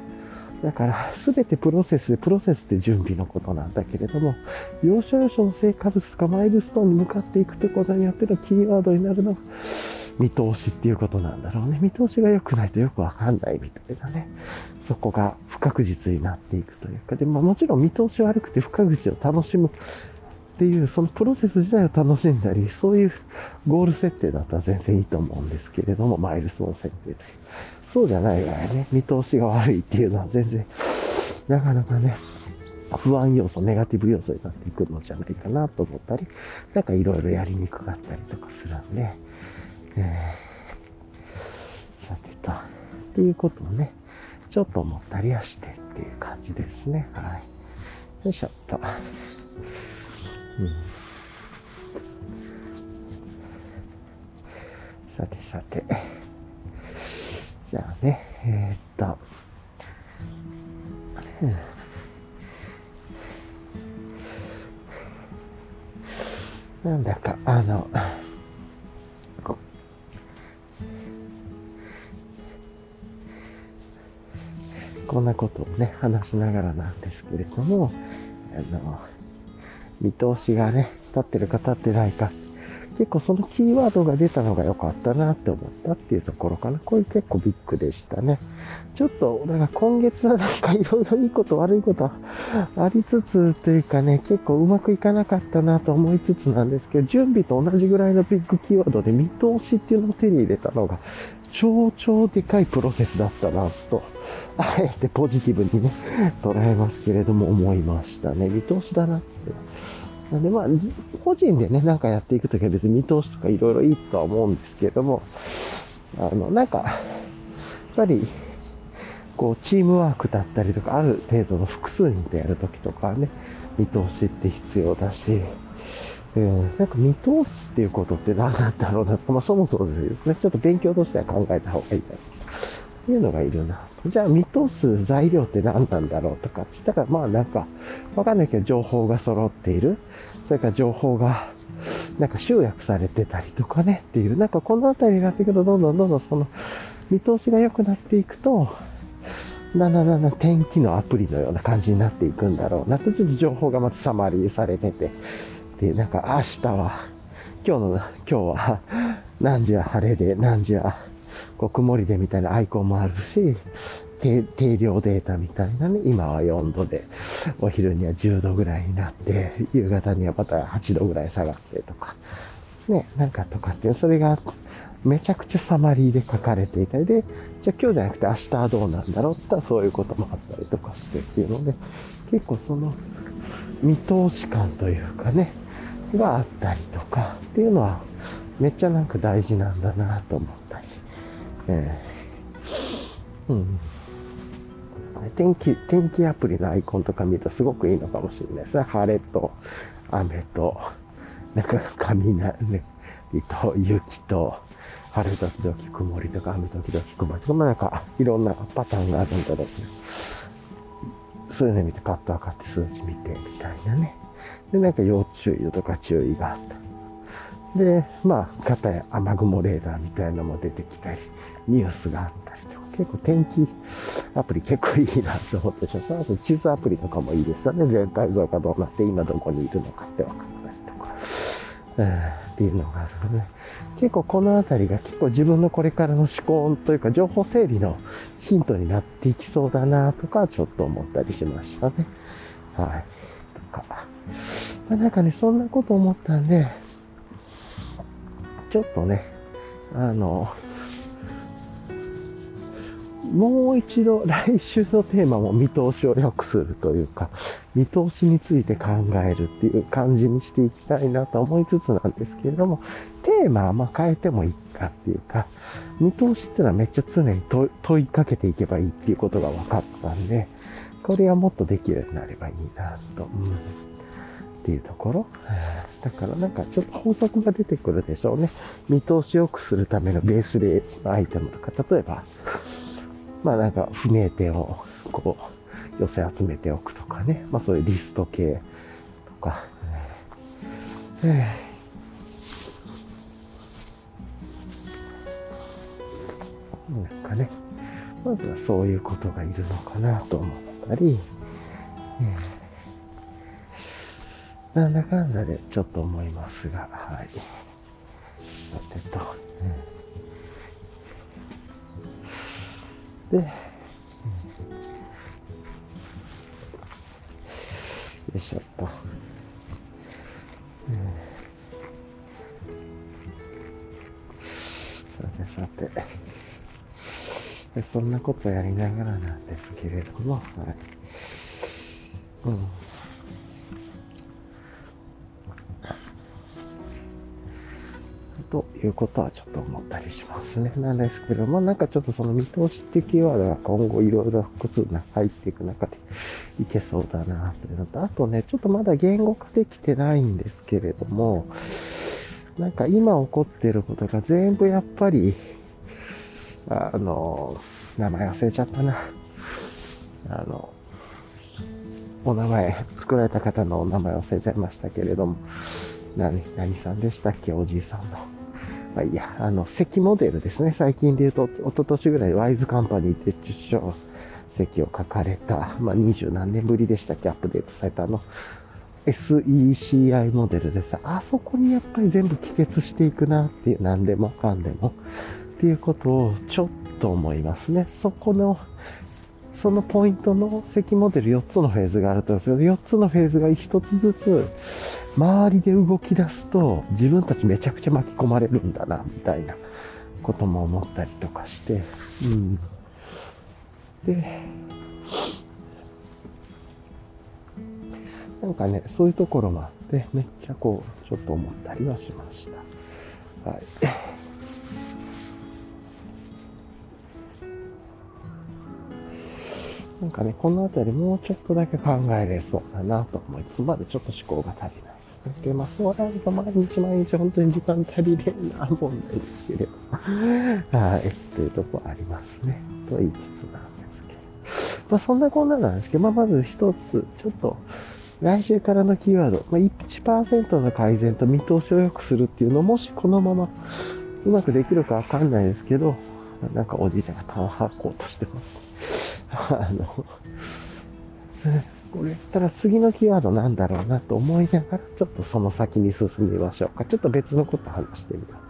だから、すべてプロセスで、プロセスって準備のことなんだけれども、要所要所の成果物とかマイルストーンに向かっていくということによってのキーワードになるのが、見通しっていうことなんだろうね。見通しが良くないとよくわかんないみたいなね。そこが不確実になっていくというか、でももちろん見通し悪くて不確実を楽しむっていう、そのプロセス自体を楽しんだり、そういうゴール設定だったら全然いいと思うんですけれども、マイルストーン設定で。そうじゃない場合ね、見通しが悪いっていうのは全然、なかなかね、不安要素、ネガティブ要素になっていくのじゃないかなと思ったり、なんかいろいろやりにくかったりとかするんで、えー、さてと、っていうことをね、ちょっと思ったりはしてっていう感じですね。はい。よいしょっと。うん。さてさて。じゃあね、えー、っと。なんだか、あの、こんなことをね、話しながらなんですけれども、あの、見通しがね、立ってるか立ってないか、結構そのキーワードが出たのが良かったなって思ったっていうところかな。これ結構ビッグでしたね。ちょっと、だから今月はなんかいろいろいいこと悪いことありつつというかね、結構うまくいかなかったなと思いつつなんですけど、準備と同じぐらいのビッグキーワードで見通しっていうのを手に入れたのが、超超でかいプロセスだったなと、あえてポジティブにね、捉えますけれども思いましたね。見通しだなって。なんでまあ、個人でね、なんかやっていくときは別に見通しとかいろいろいいとは思うんですけれども、あの、なんか、やっぱり、こう、チームワークだったりとか、ある程度の複数人でやるときとかね、見通しって必要だし、うん、なんか見通すっていうことって何なんだろうな。まあそもそもですね、ちょっと勉強としては考えた方がいいな。っていうのがいるな。じゃあ見通す材料って何なんだろうとかって言ったら、まあなんか、わかんないけど情報が揃っている。それから情報が、なんか集約されてたりとかねっていう、なんかこのあたりになっていくと、どんどんどんどんその見通しが良くなっていくと、だんだんだんだん天気のアプリのような感じになっていくんだろうなと、ちょっと情報がまたサマリーされてて、で、なんか明日は、今日の、今日は何時は晴れで、何時はこう曇りでみたいなアイコンもあるし、定量データみたいなね、今は4度で、お昼には10度ぐらいになって、夕方にはまた8度ぐらい下がってとか、ね、なんかとかっていう、それがめちゃくちゃサマリーで書かれていたりで、じゃあ今日じゃなくて明日はどうなんだろうって言ったらそういうこともあったりとかしてっていうので、結構その見通し感というかね、があったりとかっていうのはめっちゃなんか大事なんだなと思っえー、うん。天気、天気アプリのアイコンとか見るとすごくいいのかもしれないですね。晴れと雨と、なんか雷と雪と、晴れ時々曇りとか雨時々曇りとか、まあなんかいろんなパターンがあるんだろうけど、そういうの見てパッと分かって数字見てみたいなね。で、なんか要注意とか注意があった。で、まあ、かたや雨雲レーダーみたいなのも出てきたり、ニュースがあったりとか、結構天気アプリ結構いいなと思ってしまう。地図アプリとかもいいですよね。全体像がどうなって今どこにいるのかって分かったりとか、うん、っていうのがあるので、結構このあたりが結構自分のこれからの思考というか情報整理のヒントになっていきそうだなとかちょっと思ったりしましたね。はい。とか。まあ、なんかね、そんなこと思ったんで、ちょっとね、あの、もう一度来週のテーマも見通しを良くするというか、見通しについて考えるっていう感じにしていきたいなと思いつつなんですけれども、テーマはまあ変えてもいいかっていうか、見通しっていうのはめっちゃ常に問いかけていけばいいっていうことが分かったんで、これはもっとできるようになればいいなと。うんっていうところ。だからなんかちょっと法則が出てくるでしょうね。見通しを良くするためのベースレアイテムとか、例えば、まあなんか不明点をこう寄せ集めておくとかね。まあそういうリスト系とか。えー、なんかね。まずはそういうことがいるのかなと思ったり、えーなんだかんだでちょっと思いますが、はい。さてと、うん、でよいしょっと。うんさてさてで、そんなことやりながらなんですけれども、はい。うんということはちょっと思ったりしますね。なんですけど、まあなんかちょっとその見通しっていうキーワードが今後いろいろ複数入っていく中でいけそうだなというのと、あとね、ちょっとまだ言語化できてないんですけれども、なんか今起こってることが全部やっぱり、あの、名前忘れちゃったな。あの、お名前、作られた方のお名前忘れちゃいましたけれども、何、何さんでしたっけ、おじいさんの。まあ、いや、あの、席モデルですね。最近で言うと、一昨年ぐらいワイズカンパニーで受賞席を書かれた、まあ、二十何年ぶりでしたっけ、アップデートされたあの、SECI モデルでさ、あそこにやっぱり全部帰結していくなっていう、何でもかんでも、っていうことをちょっと思いますね。そこの、そのポイントの積モデル4つのフェーズがあると思うんですけど、4つのフェーズが1つずつ周りで動き出すと自分たちめちゃくちゃ巻き込まれるんだな、みたいなことも思ったりとかして、うん。で、なんかね、そういうところもあって、めっちゃこう、ちょっと思ったりはしました。はい。なんかね、このあたりもうちょっとだけ考えれそうだなと思いつつ、まだちょっと思考が足りないで。まあそうなると毎日毎日本当に時間足りれんな問題ですけれど。はい、というとこありますね。と言いつつなんですけど。まあそんなこんななんですけど、まあまず一つ、ちょっと、来週からのキーワード、まあ、1%の改善と見通しを良くするっていうの、もしこのままうまくできるかわかんないですけど、なんかおじいちゃんがタン吐こうとしてます。あの、これたら次のキーワードなんだろうなと思いながら、ちょっとその先に進みましょうか。ちょっと別のこと話してみます。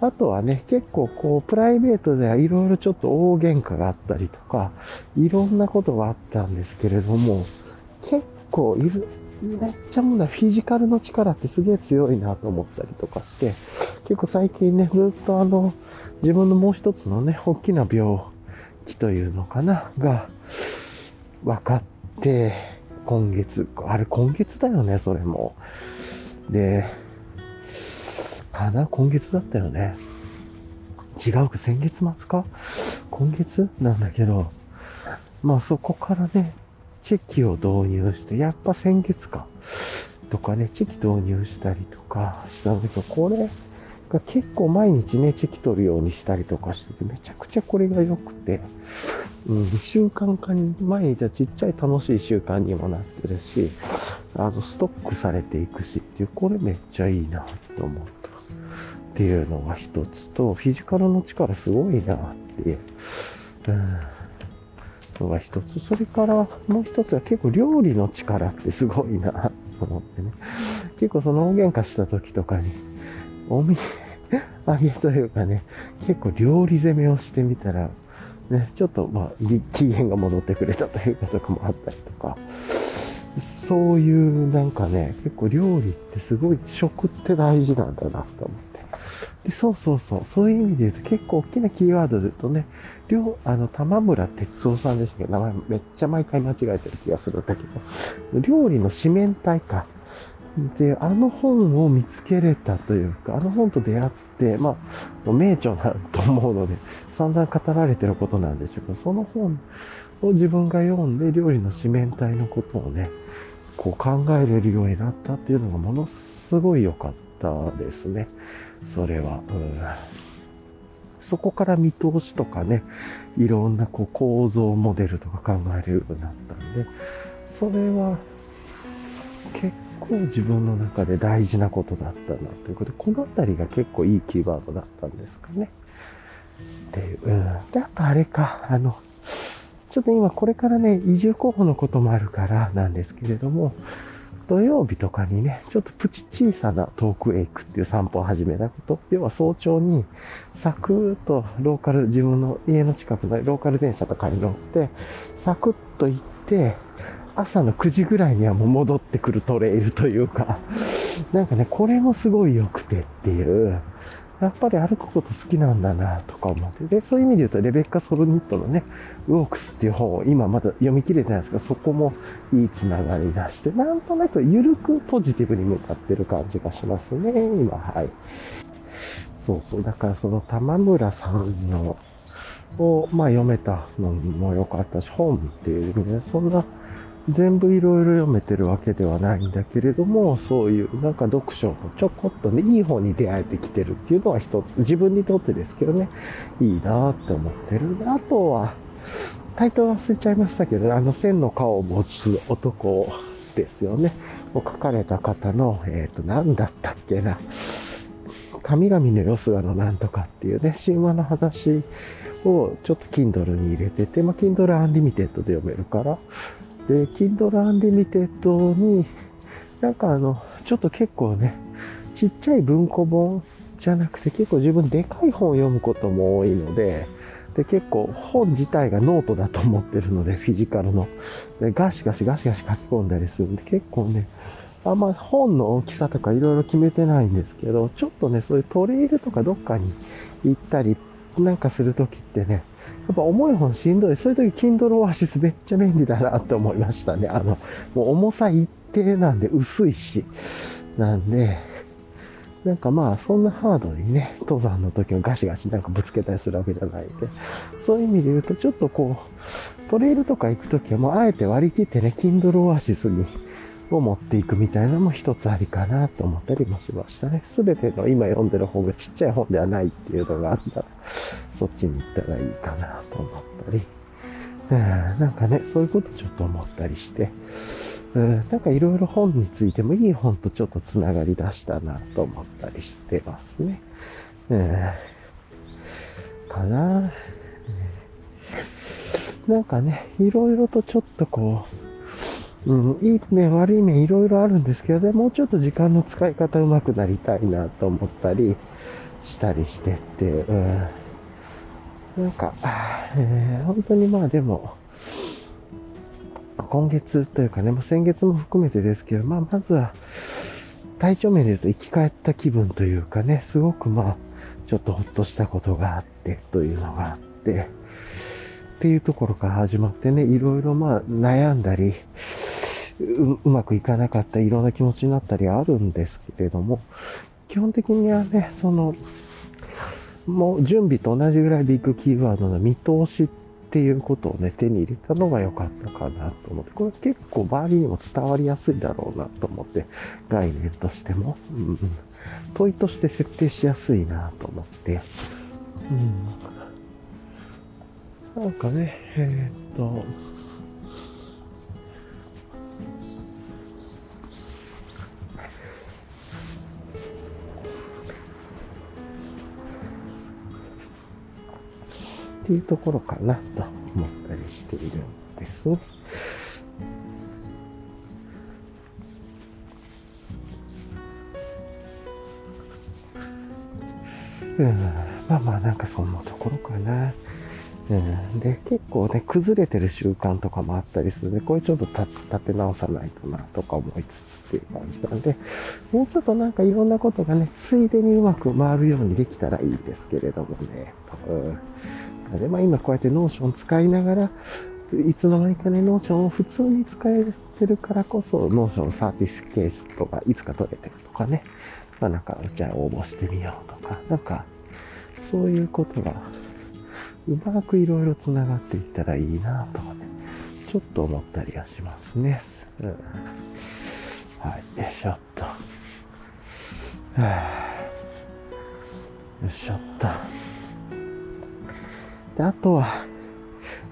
あとはね、結構こう、プライベートではいろいろちょっと大喧嘩があったりとか、いろんなことがあったんですけれども、結構いる、めっちゃもうな、フィジカルの力ってすげえ強いなと思ったりとかして、結構最近ね、ずっとあの、自分のもう一つのね、大きな病気というのかな、が、分かって、今月、あれ今月だよね、それも。で、かな今月だったよね。違うか、先月末か？今月なんだけど、まあそこからね、チェキを導入して、やっぱ先月か。とかね、チェキ導入したりとかしたんだけど、これが結構毎日ね、チェキ取るようにしたりとかしてて、めちゃくちゃこれが良くて、うん、習慣化に、毎日はちっちゃい楽しい習慣にもなってるし、あの、ストックされていくしっていう、これめっちゃいいなと思った。っていうのが一つと、フィジカルの力すごいなっていう。うんのが一つ。それからもう一つは結構料理の力ってすごいなと思ってね。結構その大喧嘩した時とかに、おみ、あげというかね、結構料理攻めをしてみたら、ね、ちょっとまあ、機嫌が戻ってくれたというかとかもあったりとか、そういうなんかね、結構料理ってすごい食って大事なんだなと思って。でそうそうそう、そういう意味で言うと結構大きなキーワードで言うとね、両、あの、玉村哲夫さんですけ？ど、名前めっちゃ毎回間違えてる気がするんだけど、料理の四面体か。で、あの本を見つけれたというか、あの本と出会って、まあ、名著だと思うので、散々語られてることなんでしょうけど、その本を自分が読んで料理の四面体のことをね、こう考えれるようになったっていうのがものすごい良かったですね。それは。うんそこから見通しとかね、いろんなこう構造モデルとか考えるようになったんで、それは結構自分の中で大事なことだったなということで、このあたりが結構いいキーワードだったんですかね。っていう。ん。で、あとあれか、あの、ちょっと今これからね、移住候補のこともあるからなんですけれども、土曜日とかにね、ちょっとプチ小さなトークエイクっていう散歩を始めたこと。要は早朝にサクッとローカル、自分の家の近くのローカル電車とかに乗って、サクッと行って、朝の9時ぐらいにはもう戻ってくるトレイルというか、なんかね、これもすごい良くてっていう、やっぱり歩くこと好きなんだなとか思って。で、そういう意味で言うと、レベッカ・ソルニットのね、ウォークスっていう本を今まだ読み切れてないんですけど、そこもいいつながり出して、なんとなく緩くポジティブに向かってる感じがしますね、今、はい。そうそう、だからその玉村さんの、を、まあ読めたのも良かったし、本っていう意味で、そんな全部いろいろ読めてるわけではないんだけれども、そういうなんか読書のちょこっとね、いい方に出会えてきてるっていうのは一つ、自分にとってですけどね、いいなって思ってる。あとは、タイトル忘れちゃいましたけど、ねあの線の顔を持つ男ですよね。書かれた方の、えっ、ー、と、何だったっけな。神々のよすがのなんとかっていうね、神話の話をちょっと Kindle に入れてて、まあ、Kindle Unlimited で読めるから、で、Kindle Unlimited に、なんかあの、ちょっと結構ね、ちっちゃい文庫本じゃなくて結構自分でかい本を読むことも多いので、で、結構本自体がノートだと思ってるので、フィジカルの。でガシガシガシガシ書き込んだりするんで、結構ね、あんま本の大きさとかいろいろ決めてないんですけど、ちょっとね、そういうトレイルとかどっかに行ったりなんかするときってね、やっぱ重い本しんどい。そういう時、Kindle Oasis めっちゃ便利だなって思いましたね。あの、もう重さ一定なんで薄いし。なんで、なんかまあ、そんなハードにね、登山の時はガシガシなんかぶつけたりするわけじゃないんで、そういう意味で言うと、ちょっとこう、トレイルとか行く時はもうあえて割り切ってね、Kindle Oasis にを持っていくみたいなのも一つありかなと思ったりもしましたね。すべての今読んでる本がちっちゃい本ではないっていうのがあったら、そっちに行ったらいいかなと思ったり、うん、なんかね、そういうことちょっと思ったりして、うん、なんかいろいろ本についてもいい本とちょっとつながり出したなと思ったりしてますね。うん、かな。なんかね、いろいろとちょっとこう、うん、いい面、悪い面、いろいろあるんですけど、ね、もうちょっと時間の使い方上手くなりたいなと思ったりしたりしてって、うん、なんか、えー、本当にまあでも、今月というかね、まあ、先月も含めてですけど、まあまずは、体調面で言うと生き返った気分というかね、すごくまあ、ちょっとほっとしたことがあってというのがあって、っていうところから始まってね、いろいろまあ悩んだり、うまくいかなかったいろんな気持ちになったりあるんですけれども、基本的にはね、その、もう準備と同じぐらいビッグキーワードの見通しっていうことをね、手に入れたのが良かったかなと思って、これ結構周りにも伝わりやすいだろうなと思って、概念としても、うん、問いとして設定しやすいなと思って、うん、なんかね、えー、っと、っていうところかなと思ったりしているんですね。うん、まあまあなんかそんなところかな。うん、で、結構ね、崩れてる習慣とかもあったりするので、これちょっと立て直さないとなとか思いつつっていう感じなんで、もうちょっとなんかいろんなことがね、ついでにうまく回るようにできたらいいですけれどもね、うんで、まあ今こうやって Notion 使いながら、いつの間にかね、 Notion を普通に使えてるからこそ、 Notion certification とかいつか取れてるとかね。まあなんか、じゃあ応募してみようとか、なんか、そういうことが、うまくいろいろ繋がっていったらいいなとかね、ちょっと思ったりはしますね。うん、はい、よいしょっと。はあ、よいしょっと。で、あとは、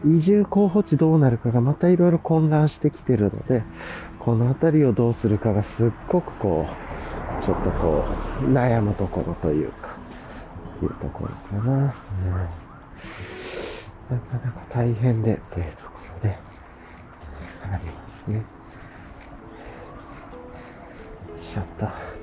移住候補地どうなるかがまたいろいろ混乱してきてるので、この辺りをどうするかがすっごくこう、ちょっとこう、悩むところというか、いうところかな。うん、なかなか大変で、というところで、ありますね。しちゃった。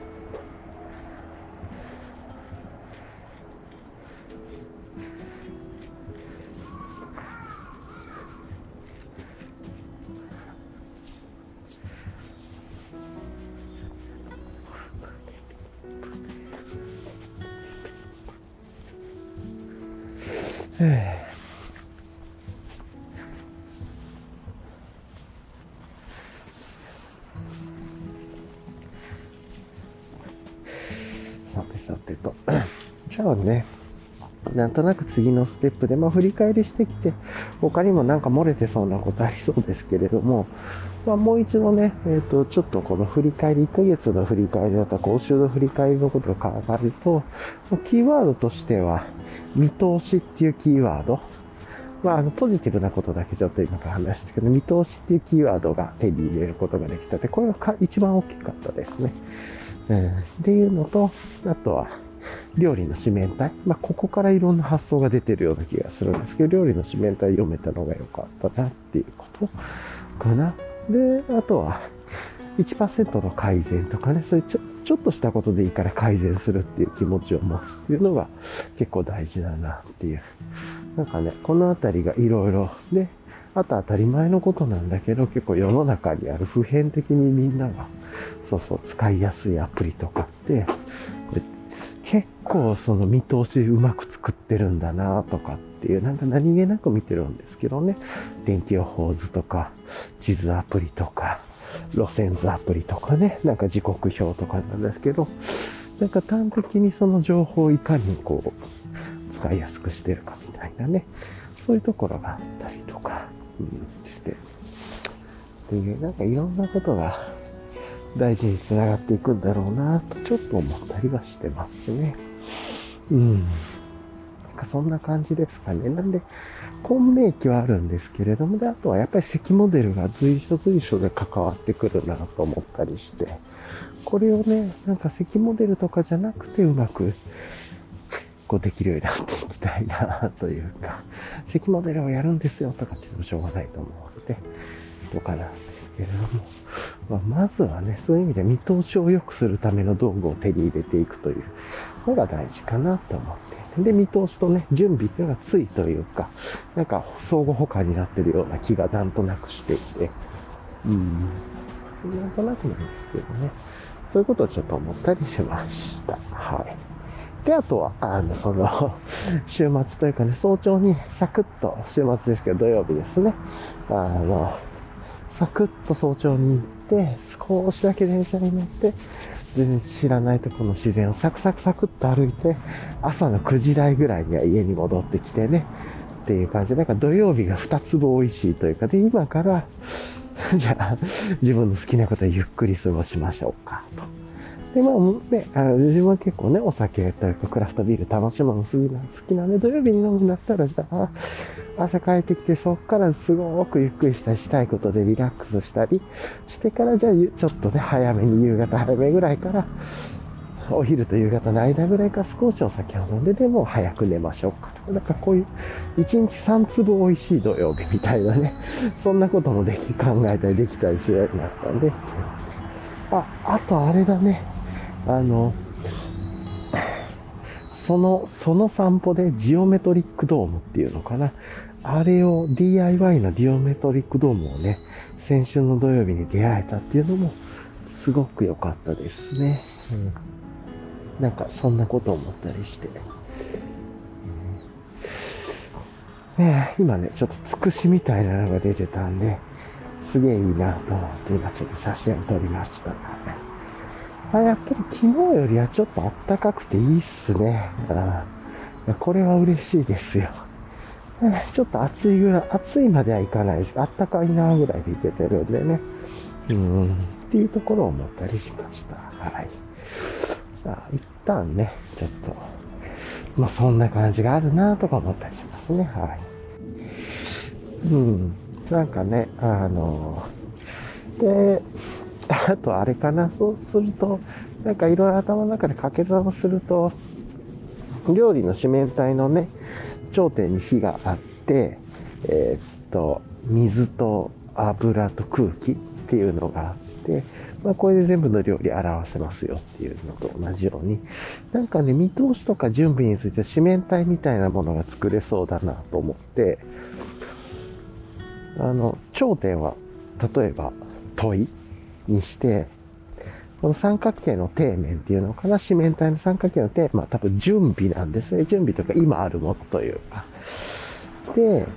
さてさてと。じゃあね、なんとなく次のステップで、まあ振り返りしてきて、他にもなんか漏れてそうなことありそうですけれども、まあもう一度ね、えっ、ー、と、ちょっとこの振り返り、1ヶ月の振り返りだったら今週の振り返りのことを考えると、キーワードとしては、見通しっていうキーワードまあ、あの、ポジティブなことだけちょっと今から話したけど、見通しっていうキーワードが手に入れることができたって、これが一番大きかったですね。うん、っていうのと、あとは、料理の紙面体。まあ、ここからいろんな発想が出てるような気がするんですけど、料理の紙面体読めたのが良かったなっていうことかな。で、あとは、1%の改善とかね、そういうちょちょっとしたことでいいから改善するっていう気持ちを持つっていうのが結構大事だなっていう。なんかね、このあたりがいろいろで、あと当たり前のことなんだけど、結構世の中にある普遍的にみんなが、そうそう、使いやすいアプリとかって、これ結構その見通しうまく作ってるんだなとかっていう、なんか何気なく見てるんですけどね。天気予報図とか、地図アプリとか、路線図アプリとかね、なんか時刻表とかなんですけど、なんか端的にその情報をいかにこう、使いやすくしてるかみたいなね、そういうところがあったりとか、うん、して、で、なんかいろんなことが大事につながっていくんだろうなとちょっと思ったりはしてますね。うん。なんかそんな感じですかね。なんで、混迷期はあるんですけれども、で、あとはやっぱり積モデルが随所随所で関わってくるなと思ったりして、これをね、なんか積モデルとかじゃなくてうまく、こうできるようになっていきたいなというか、積モデルをやるんですよとかっていうのもしょうがないと思うので、とかなんですけれども、まあ、まずはね、そういう意味で見通しを良くするための道具を手に入れていくというのが大事かなと思って。で、見通しとね、準備っていうのがついというか、なんか相互補完になってるような気がなんとなくしていて、うん、なんとなくなんですけどね、そういうことをちょっと思ったりしました。はい。で、あとは、あの、その、週末というかね、早朝にサクッと、週末ですけど土曜日ですね、あの、サクッと早朝に行って、少しだけ電車に乗って、全然知らないとこの自然をサクサクサクっと歩いて、朝の9時台ぐらいには家に戻ってきてね、っていう感じで、なんか土曜日が2粒美味しいというか、で、今から、じゃあ、自分の好きなことをゆっくり過ごしましょうか、と。で、まあ、ね、あの自分は結構ね、お酒というかクラフトビール楽しむの好きなので、土曜日に飲むんだったら、じゃあ、朝帰ってきて、そっからすごくゆっくりしたりしたいことでリラックスしたりしてから、じゃあ、ちょっとね、早めに夕方早めぐらいから、お昼と夕方の間ぐらいから少しお酒を飲んででも早く寝ましょうかとか、なんかこういう1日3粒美味しい土曜日みたいなね、そんなこともでき、考えたりできたりするようになったんで、あ、あとあれだね、あの、その、その散歩でジオメトリックドームっていうのかな。あれを DIY のディオメトリックドームをね、先週の土曜日に出会えたっていうのもすごく良かったですね。うん。なんかそんなこと思ったりして。ね、今ね、ちょっとつくしみたいなのが出てたんで、すげえいいなと思って今ちょっと写真を撮りました。あやっぱり昨日よりはちょっと暖かくていいっすね。あこれは嬉しいですよ。ちょっと暑いぐらい、暑いまではいかないです。あったかいなぐらいでいけてるんでね。うん、っていうところを思ったりしました。はい。さあ、一旦ね、ちょっと、まあそんな感じがあるなとか思ったりしますね。はい。うん。なんかね、あの、で、あとあれかな、そうすると、なんかいろいろ頭の中で掛け算をすると、料理の四面体のね、頂点に火があって、えー、っと、水と油と空気っていうのがあって、まあ、これで全部の料理表せますよっていうのと同じように、なんかね、見通しとか準備について四面体みたいなものが作れそうだなと思って、あの、頂点は、例えば問いにして、この三角形の底面っていうのかな、四面体の三角形の底、まあ多分準備なんですね。準備とか今あるものというか。で、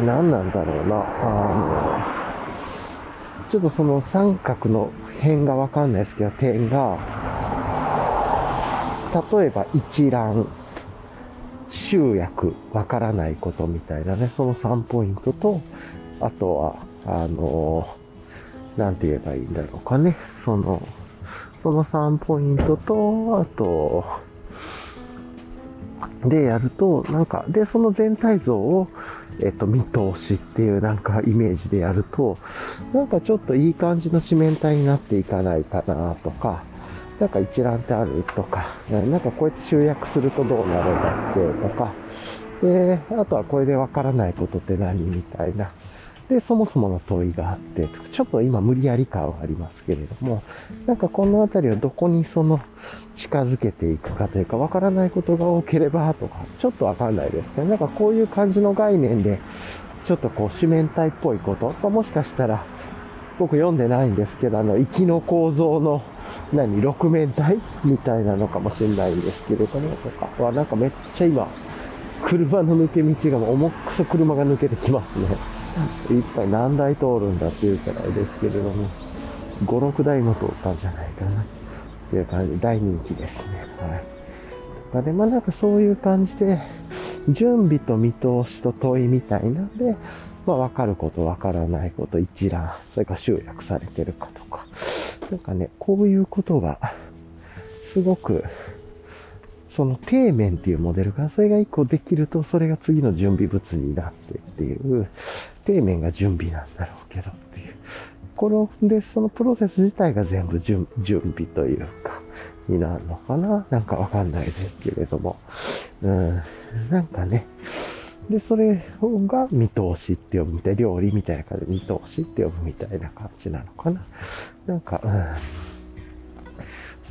何なんだろうな。あの、ちょっとその三角の辺がわかんないですけど、点が、例えば一覧、集約、わからないことみたいなね、その3ポイントと、あとは、あの、なんて言えばいいんだろうかね。その、その3ポイントと、あと、でやると、なんか、で、その全体像を、えっと、見通しっていうなんかイメージでやると、なんかちょっといい感じの四面体になっていかないかなとか、なんか一覧ってあるとか、なんかこうやって集約するとどうなるんだっけとか、で、あとはこれでわからないことって何みたいな。で、そもそもの問いがあって、ちょっと今無理やり感はありますけれども、なんかこのあたりをどこにその近づけていくかというか、わからないことが多ければとか、ちょっとわかんないですけど、なんかこういう感じの概念で、ちょっとこう四面体っぽいことと、もしかしたら、僕読んでないんですけど、あの、行きの構造の、何、六面体みたいなのかもしれないんですけれども、とかは、なんかめっちゃ今、車の抜け道が重くそ車が抜けてきますね。一体何台通るんだっていうくらいですけれども、5、6台も通ったんじゃないかなっていう感じ、大人気ですね。はい。とかで、まあなんかそういう感じで、準備と見通しと問いみたいなんで、まあ分かること、分からないこと、一覧、それから集約されてるかとか、なんかね、こういうことが、すごく、その底面っていうモデルが、それが一個できると、それが次の準備物になってっていう、底面が準備なんだろうけどっていう。この、で、そのプロセス自体が全部準準備というか、になるのかななんかわかんないですけれども。うん、なんかね。で、それが見通しって呼ぶみたい、料理みたいな感じで見通しって呼ぶみたいな感じなのかな。なんか、うん。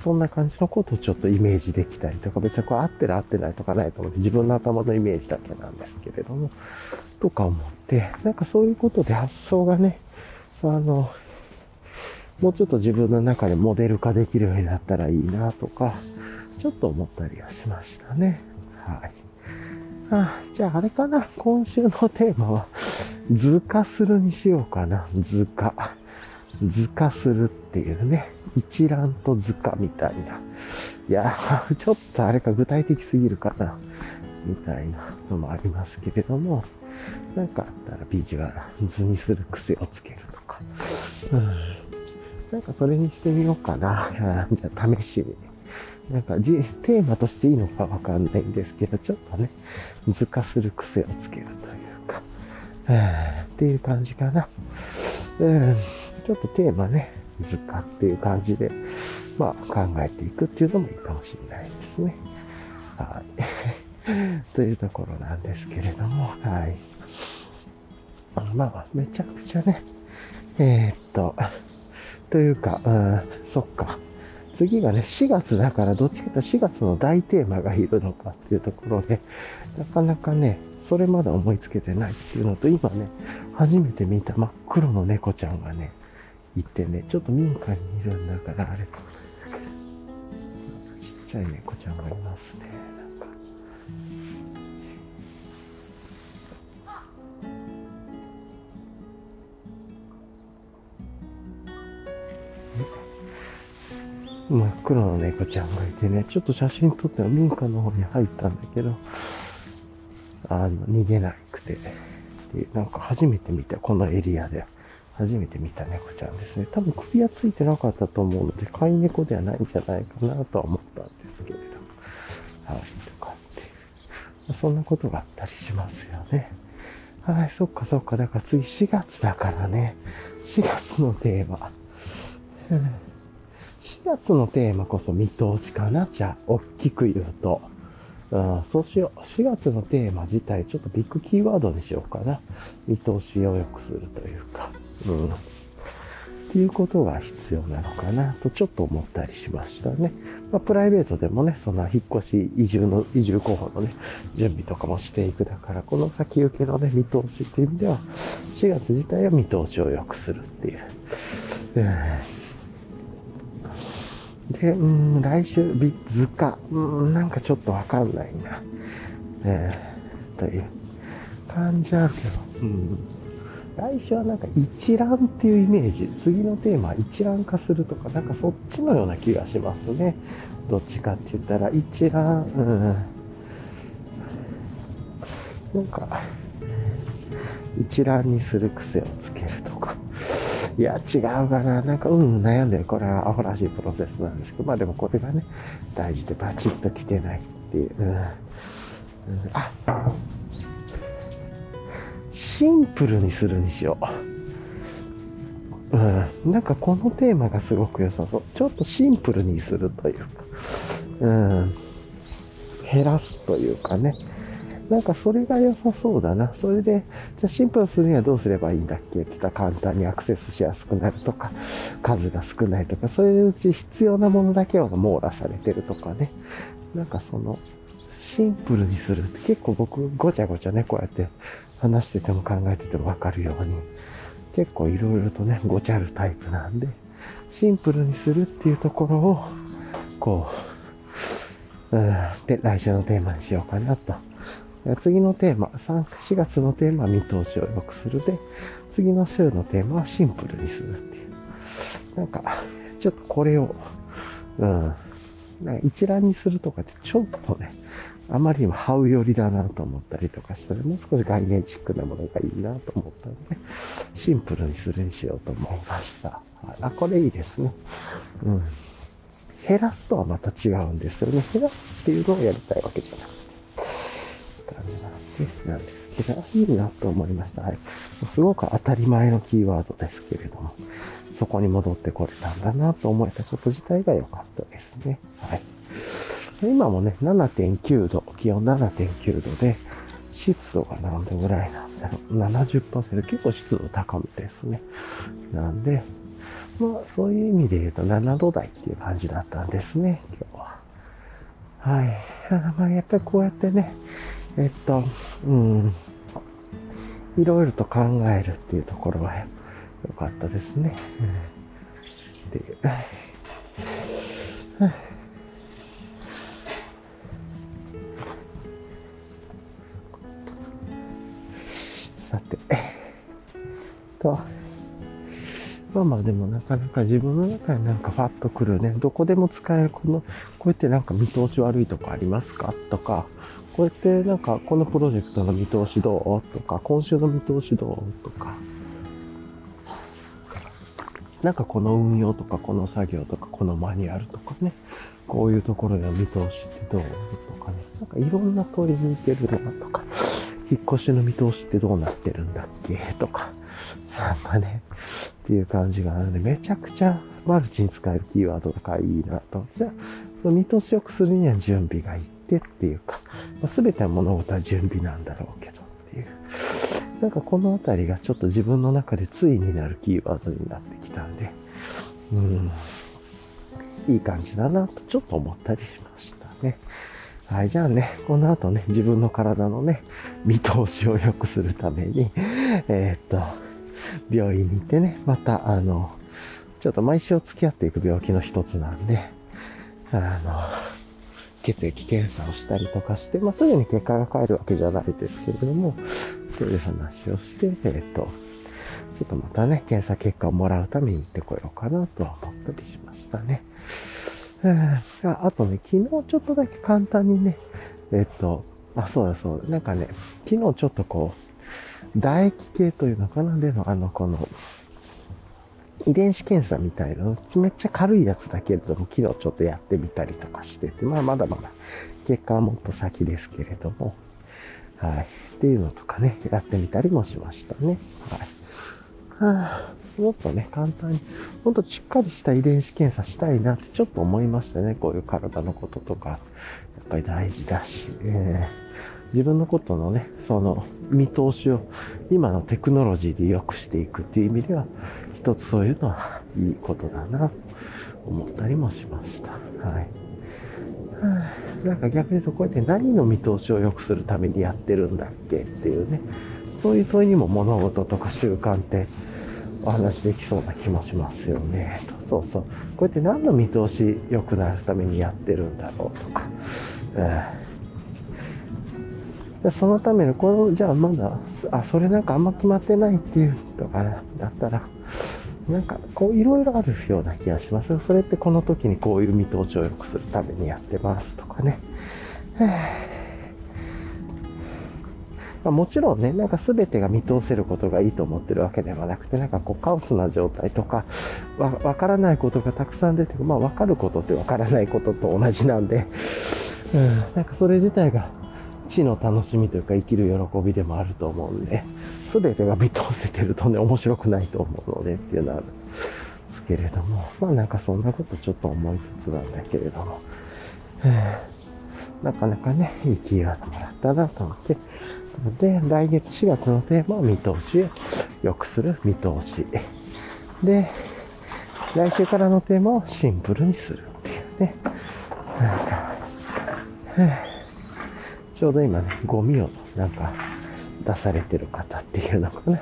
そんな感じのことをちょっとイメージできたりとか、別にこれ合ってる合ってないとかないと思って、自分の頭のイメージだけなんですけれども、とか思って、なんかそういうことで発想がね、あの、もうちょっと自分の中でモデル化できるようになったらいいなとか、ちょっと思ったりはしましたね。はい。あじゃああれかな。今週のテーマは、図化するにしようかな。図化。図化するっていうね。一覧と図化みたいな。いや、ちょっとあれか具体的すぎるかな。みたいなのもありますけれども、なんかあったらビジュアル、図にする癖をつけるとか。うんなんかそれにしてみようかな。じゃあ試しに。なんか、テーマとしていいのかわかんないんですけど、ちょっとね、図化する癖をつけるというか、っていう感じかな。うん、ちょっとテーマね、図化っていう感じで、まあ考えていくっていうのもいいかもしれないですね。はい。というところなんですけれども、はい。まあ、めちゃくちゃね、えー、っと、というか、うん、そっか。次がね、4月だから、どっちかというと4月の大テーマがいるのかっていうところで、なかなかね、それまで思いつけてないっていうのと、今ね、初めて見た真っ黒の猫ちゃんがね、いてね、ちょっと民家にいるんだから、あれ、ちっちゃい猫ちゃんがいますね。真っ黒の猫ちゃんがいてね、ちょっと写真撮っては民家の方に入ったんだけど、あの、逃げなくて、で、なんか初めて見た、このエリアで、初めて見た猫ちゃんですね。多分首はついてなかったと思うので、飼い猫ではないんじゃないかなとは思ったんですけれども。はい、とかって。そんなことがあったりしますよね。はい、そっかそっか。だから次4月だからね。4月のテーマ。4月のテーマこそ見通しかなじゃあ、大きく言うと。うん、そうしよう。4月のテーマ自体、ちょっとビッグキーワードにしようかな。見通しを良くするというか。うん。っていうことが必要なのかなとちょっと思ったりしましたね。まあ、プライベートでもね、その引っ越し、移住の、移住候補のね、準備とかもしていくだから、この先行きのね、見通しっていう意味では、4月自体は見通しを良くするっていう。で、うん、来週、ビ図か、うん、なんかちょっとわかんないな。えー、という感じあるけど、うん。来週はなんか一覧っていうイメージ。次のテーマ一覧化するとか、なんかそっちのような気がしますね。どっちかって言ったら一覧、うん。なんか、一覧にする癖をつけるとか。いや、違うかな。なんか、うん、悩んでる。これはアホらしいプロセスなんですけど、まあでもこれがね、大事でバチッと来てないっていう。うん、うんあシンプルにするにしよう。うん。なんかこのテーマがすごく良さそう。ちょっとシンプルにするというか。うん。減らすというかね。なんかそれが良さそうだな。それで、じゃあシンプルにするにはどうすればいいんだっけって言ったら簡単にアクセスしやすくなるとか、数が少ないとか、それでうち必要なものだけを網羅されてるとかね。なんかその、シンプルにするって結構僕ごちゃごちゃね、こうやって話してても考えててもわかるように、結構いろいろとね、ごちゃるタイプなんで、シンプルにするっていうところを、こう、うん、で、来週のテーマにしようかなと。次のテーマ、3、4月のテーマは見通しを良くするで、次の週のテーマはシンプルにするっていう。なんか、ちょっとこれを、うん、なんか一覧にするとかってちょっとね、あまりにもハウ寄りだなと思ったりとかしたら、もう少し概念チックなものがいいなと思ったので、シンプルにするにしようと思いました。あ、これいいですね。うん。減らすとはまた違うんですよね。減らすっていうのをやりたいわけじゃなくて。感じなんでなんですけど、いいなと思いました。はい。すごく当たり前のキーワードですけれども、そこに戻ってこれたんだなと思えたこと自体が良かったですね。はい。今もね、7.9度、気温7.9度で、湿度が何度ぐらいなんだろう。70%、結構湿度高めですね。なんで、まあ、そういう意味で言うと7度台っていう感じだったんですね、今日は。はい。まあ、やっぱりこうやってね、えっと、うん、いろいろと考えるっていうところは良かったですね。うん、で、さて、と、まあまあでもなかなか自分の中になんかファッとくるね、どこでも使えるこの、こうやってなんか見通し悪いとこありますか？とか、こうやってなんかこのプロジェクトの見通しどう？とか、今週の見通しどう？とか、なんかこの運用とか、この作業とか、このマニュアルとかね、こういうところの見通しってどう？とかね、なんかいろんな取りに行けるのとか、引っ越しの見通しってどうなってるんだっけ？とか、なんかね、っていう感じがあるので、めちゃくちゃマルチに使えるキーワードとかいいなと。じゃあ、その見通しよくするには準備がいってっていうか、まあ、全ては物事は準備なんだろうけどっていう。なんかこのあたりがちょっと自分の中でついになるキーワードになってきたんで、うん、いい感じだなとちょっと思ったりしましたね。はい、じゃあね、この後ね、自分の体のね、見通しを良くするために、えー、っと、病院に行ってね、また、あの、ちょっと毎週付き合っていく病気の一つなんで、あの、血液検査をしたりとかして、まあ、すぐに結果が返るわけじゃないですけれども、そういう話をして、えっ、と、ちょっとまたね、検査結果をもらうために行ってこようかなとは思ったりしましたね。ああとね、昨日ちょっとだけ簡単にね、えっ、と、あ、そうだそうだ、なんかね、昨日ちょっとこう、唾液系というのかな？での、あの、この、遺伝子検査みたいなの、めっちゃ軽いやつだけれども、昨日ちょっとやってみたりとかしてて、まあまだまだ結果はもっと先ですけれども、はい。っていうのとかね、やってみたりもしましたね。はい。はあ、もっとね、簡単に、ほんとしっかりした遺伝子検査したいなってちょっと思いましたね。こういう体のこととか、やっぱり大事だし、えー自分のことのね、その見通しを今のテクノロジーで良くしていくっていう意味では、一つそういうのはいいことだなと思ったりもしました。はい。はあ、なんか逆に言うとこうやって何の見通しを良くするためにやってるんだっけっていうね、そういう問いにも物事とか習慣ってお話できそうな気もしますよね。そうそう。こうやって何の見通し良くなるためにやってるんだろうとか。うんでそのための、この、じゃあまだ、あ、それなんかあんま決まってないっていうとかだったら、なんかこういろいろあるような気がしますそれってこの時にこういう見通しを良くするためにやってますとかね。まあ、もちろんね、なんか全てが見通せることがいいと思ってるわけではなくて、なんかこうカオスな状態とか、わ、わからないことがたくさん出てくる。まあわかることってわからないことと同じなんで、うん、なんかそれ自体が地の楽しみというか生きる喜びでもあると思うんで、全てが見通せてるとね、面白くないと思うのでっていうのはあるんですけれども、まあなんかそんなことちょっと思いつつなんだけれども、なかなかね、いいキーワードもらったなと思って、で、来月4月のテーマは見通しを良くする見通し。で、来週からのテーマをシンプルにするっていうね。なんか、ちょうど今ね、ゴミをなんか出されてる方っていうのかな、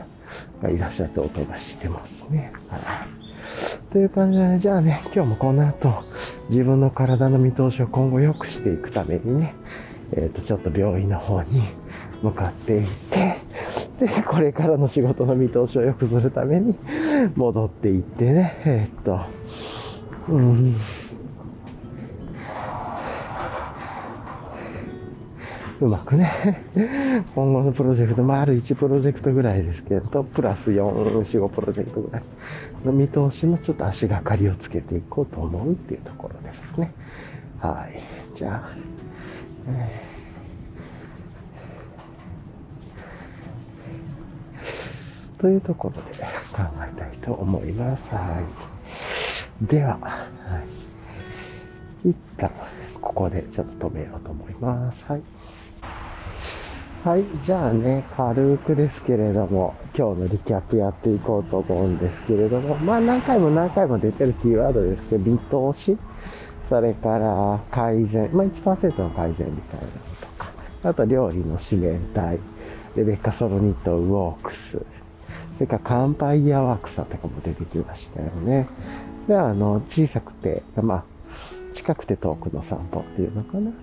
がいらっしゃって音がしてますね。はい。という感じで、ね、じゃあね、今日もこの後、自分の体の見通しを今後良くしていくためにね、えっ、ー、と、ちょっと病院の方に向かっていって、で、これからの仕事の見通しを良くするために戻っていってね、えっ、と、うん、うまくね、今後のプロジェクト、まあ、ある1プロジェクトぐらいですけど、プラス4、4、5プロジェクトぐらいの見通しのちょっと足がかりをつけていこうと思うっていうところですね。はい。じゃあ、えー、というところで考えたいと思います。はい。では、はい。一旦、ここでちょっと止めようと思います。はい。はい。じゃあね、軽くですけれども、今日のリキャップやっていこうと思うんですけれども、まあ何回も何回も出てるキーワードですけど、見通し、それから改善、まあ1%の改善みたいなのとか、あと料理の四面体、レベッカ・ソロニット・ウォークス、それからカンパイヤワークさとかも出てきましたよね。で、あの、小さくて、まあ、近くて遠くの散歩っていうのかなっ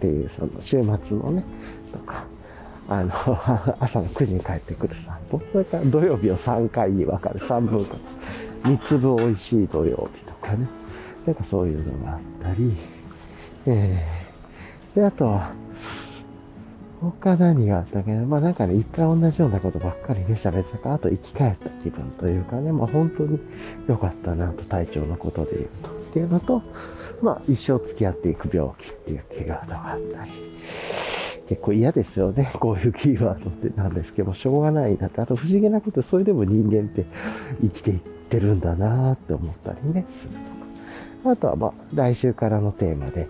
ていう、その週末のね、とか、あの、朝の9時に帰ってくる散歩。それから土曜日を3回に分かる3分割。三粒美味しい土曜日とかね。なんかそういうのがあったり、えー、で、あとは、他何があったっけな？まあなんかね、いっぱい同じようなことばっかりね、喋ったか、あと生き返った気分というかね、まあ本当に良かったなと、体調のことで言うと。っていうのと、まあ一生付き合っていく病気っていう気がードがあったり。結構嫌ですよね。こういうキーワードってなんですけど、しょうがないなって。あと不思議なこと、それでも人間って生きていってるんだなって思ったりね、するとか。あとはまあ、来週からのテーマで、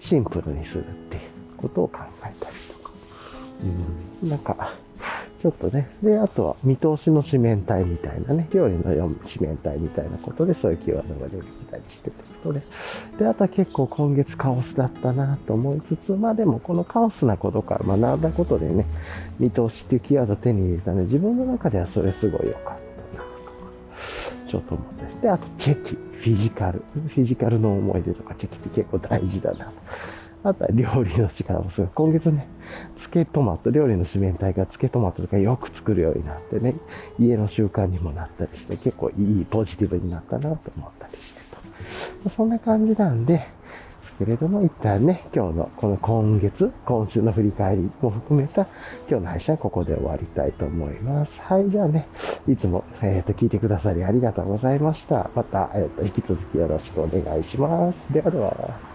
シンプルにするっていうことを考えたり。うん、なんか、ちょっとね。で、あとは見通しの四面体みたいなね、料理の四面体みたいなことで、そういうキーワードが出てきたりしてということで。で、あとは結構今月カオスだったなと思いつつ、まあでもこのカオスなことから学んだことでね、見通しっていうキーワードを手に入れたので、自分の中ではそれすごい良かったなとか、ちょっと思ったし。で、あとチェキ、フィジカル。フィジカルの思い出とかチェキって結構大事だなとあとは料理の力もすごい。今月ね、漬けトマト、料理の四面体が漬けトマトとかよく作るようになってね、家の習慣にもなったりして、結構いいポジティブになったなと思ったりしてと。そんな感じなんで、ですけれども、一旦ね、今日のこの今月、今週の振り返りも含めた今日の配信はここで終わりたいと思います。はい、じゃあね、いつも、えっ、ー、と、聞いてくださりありがとうございました。また、えっ、ー、と、引き続きよろしくお願いします。ではでは。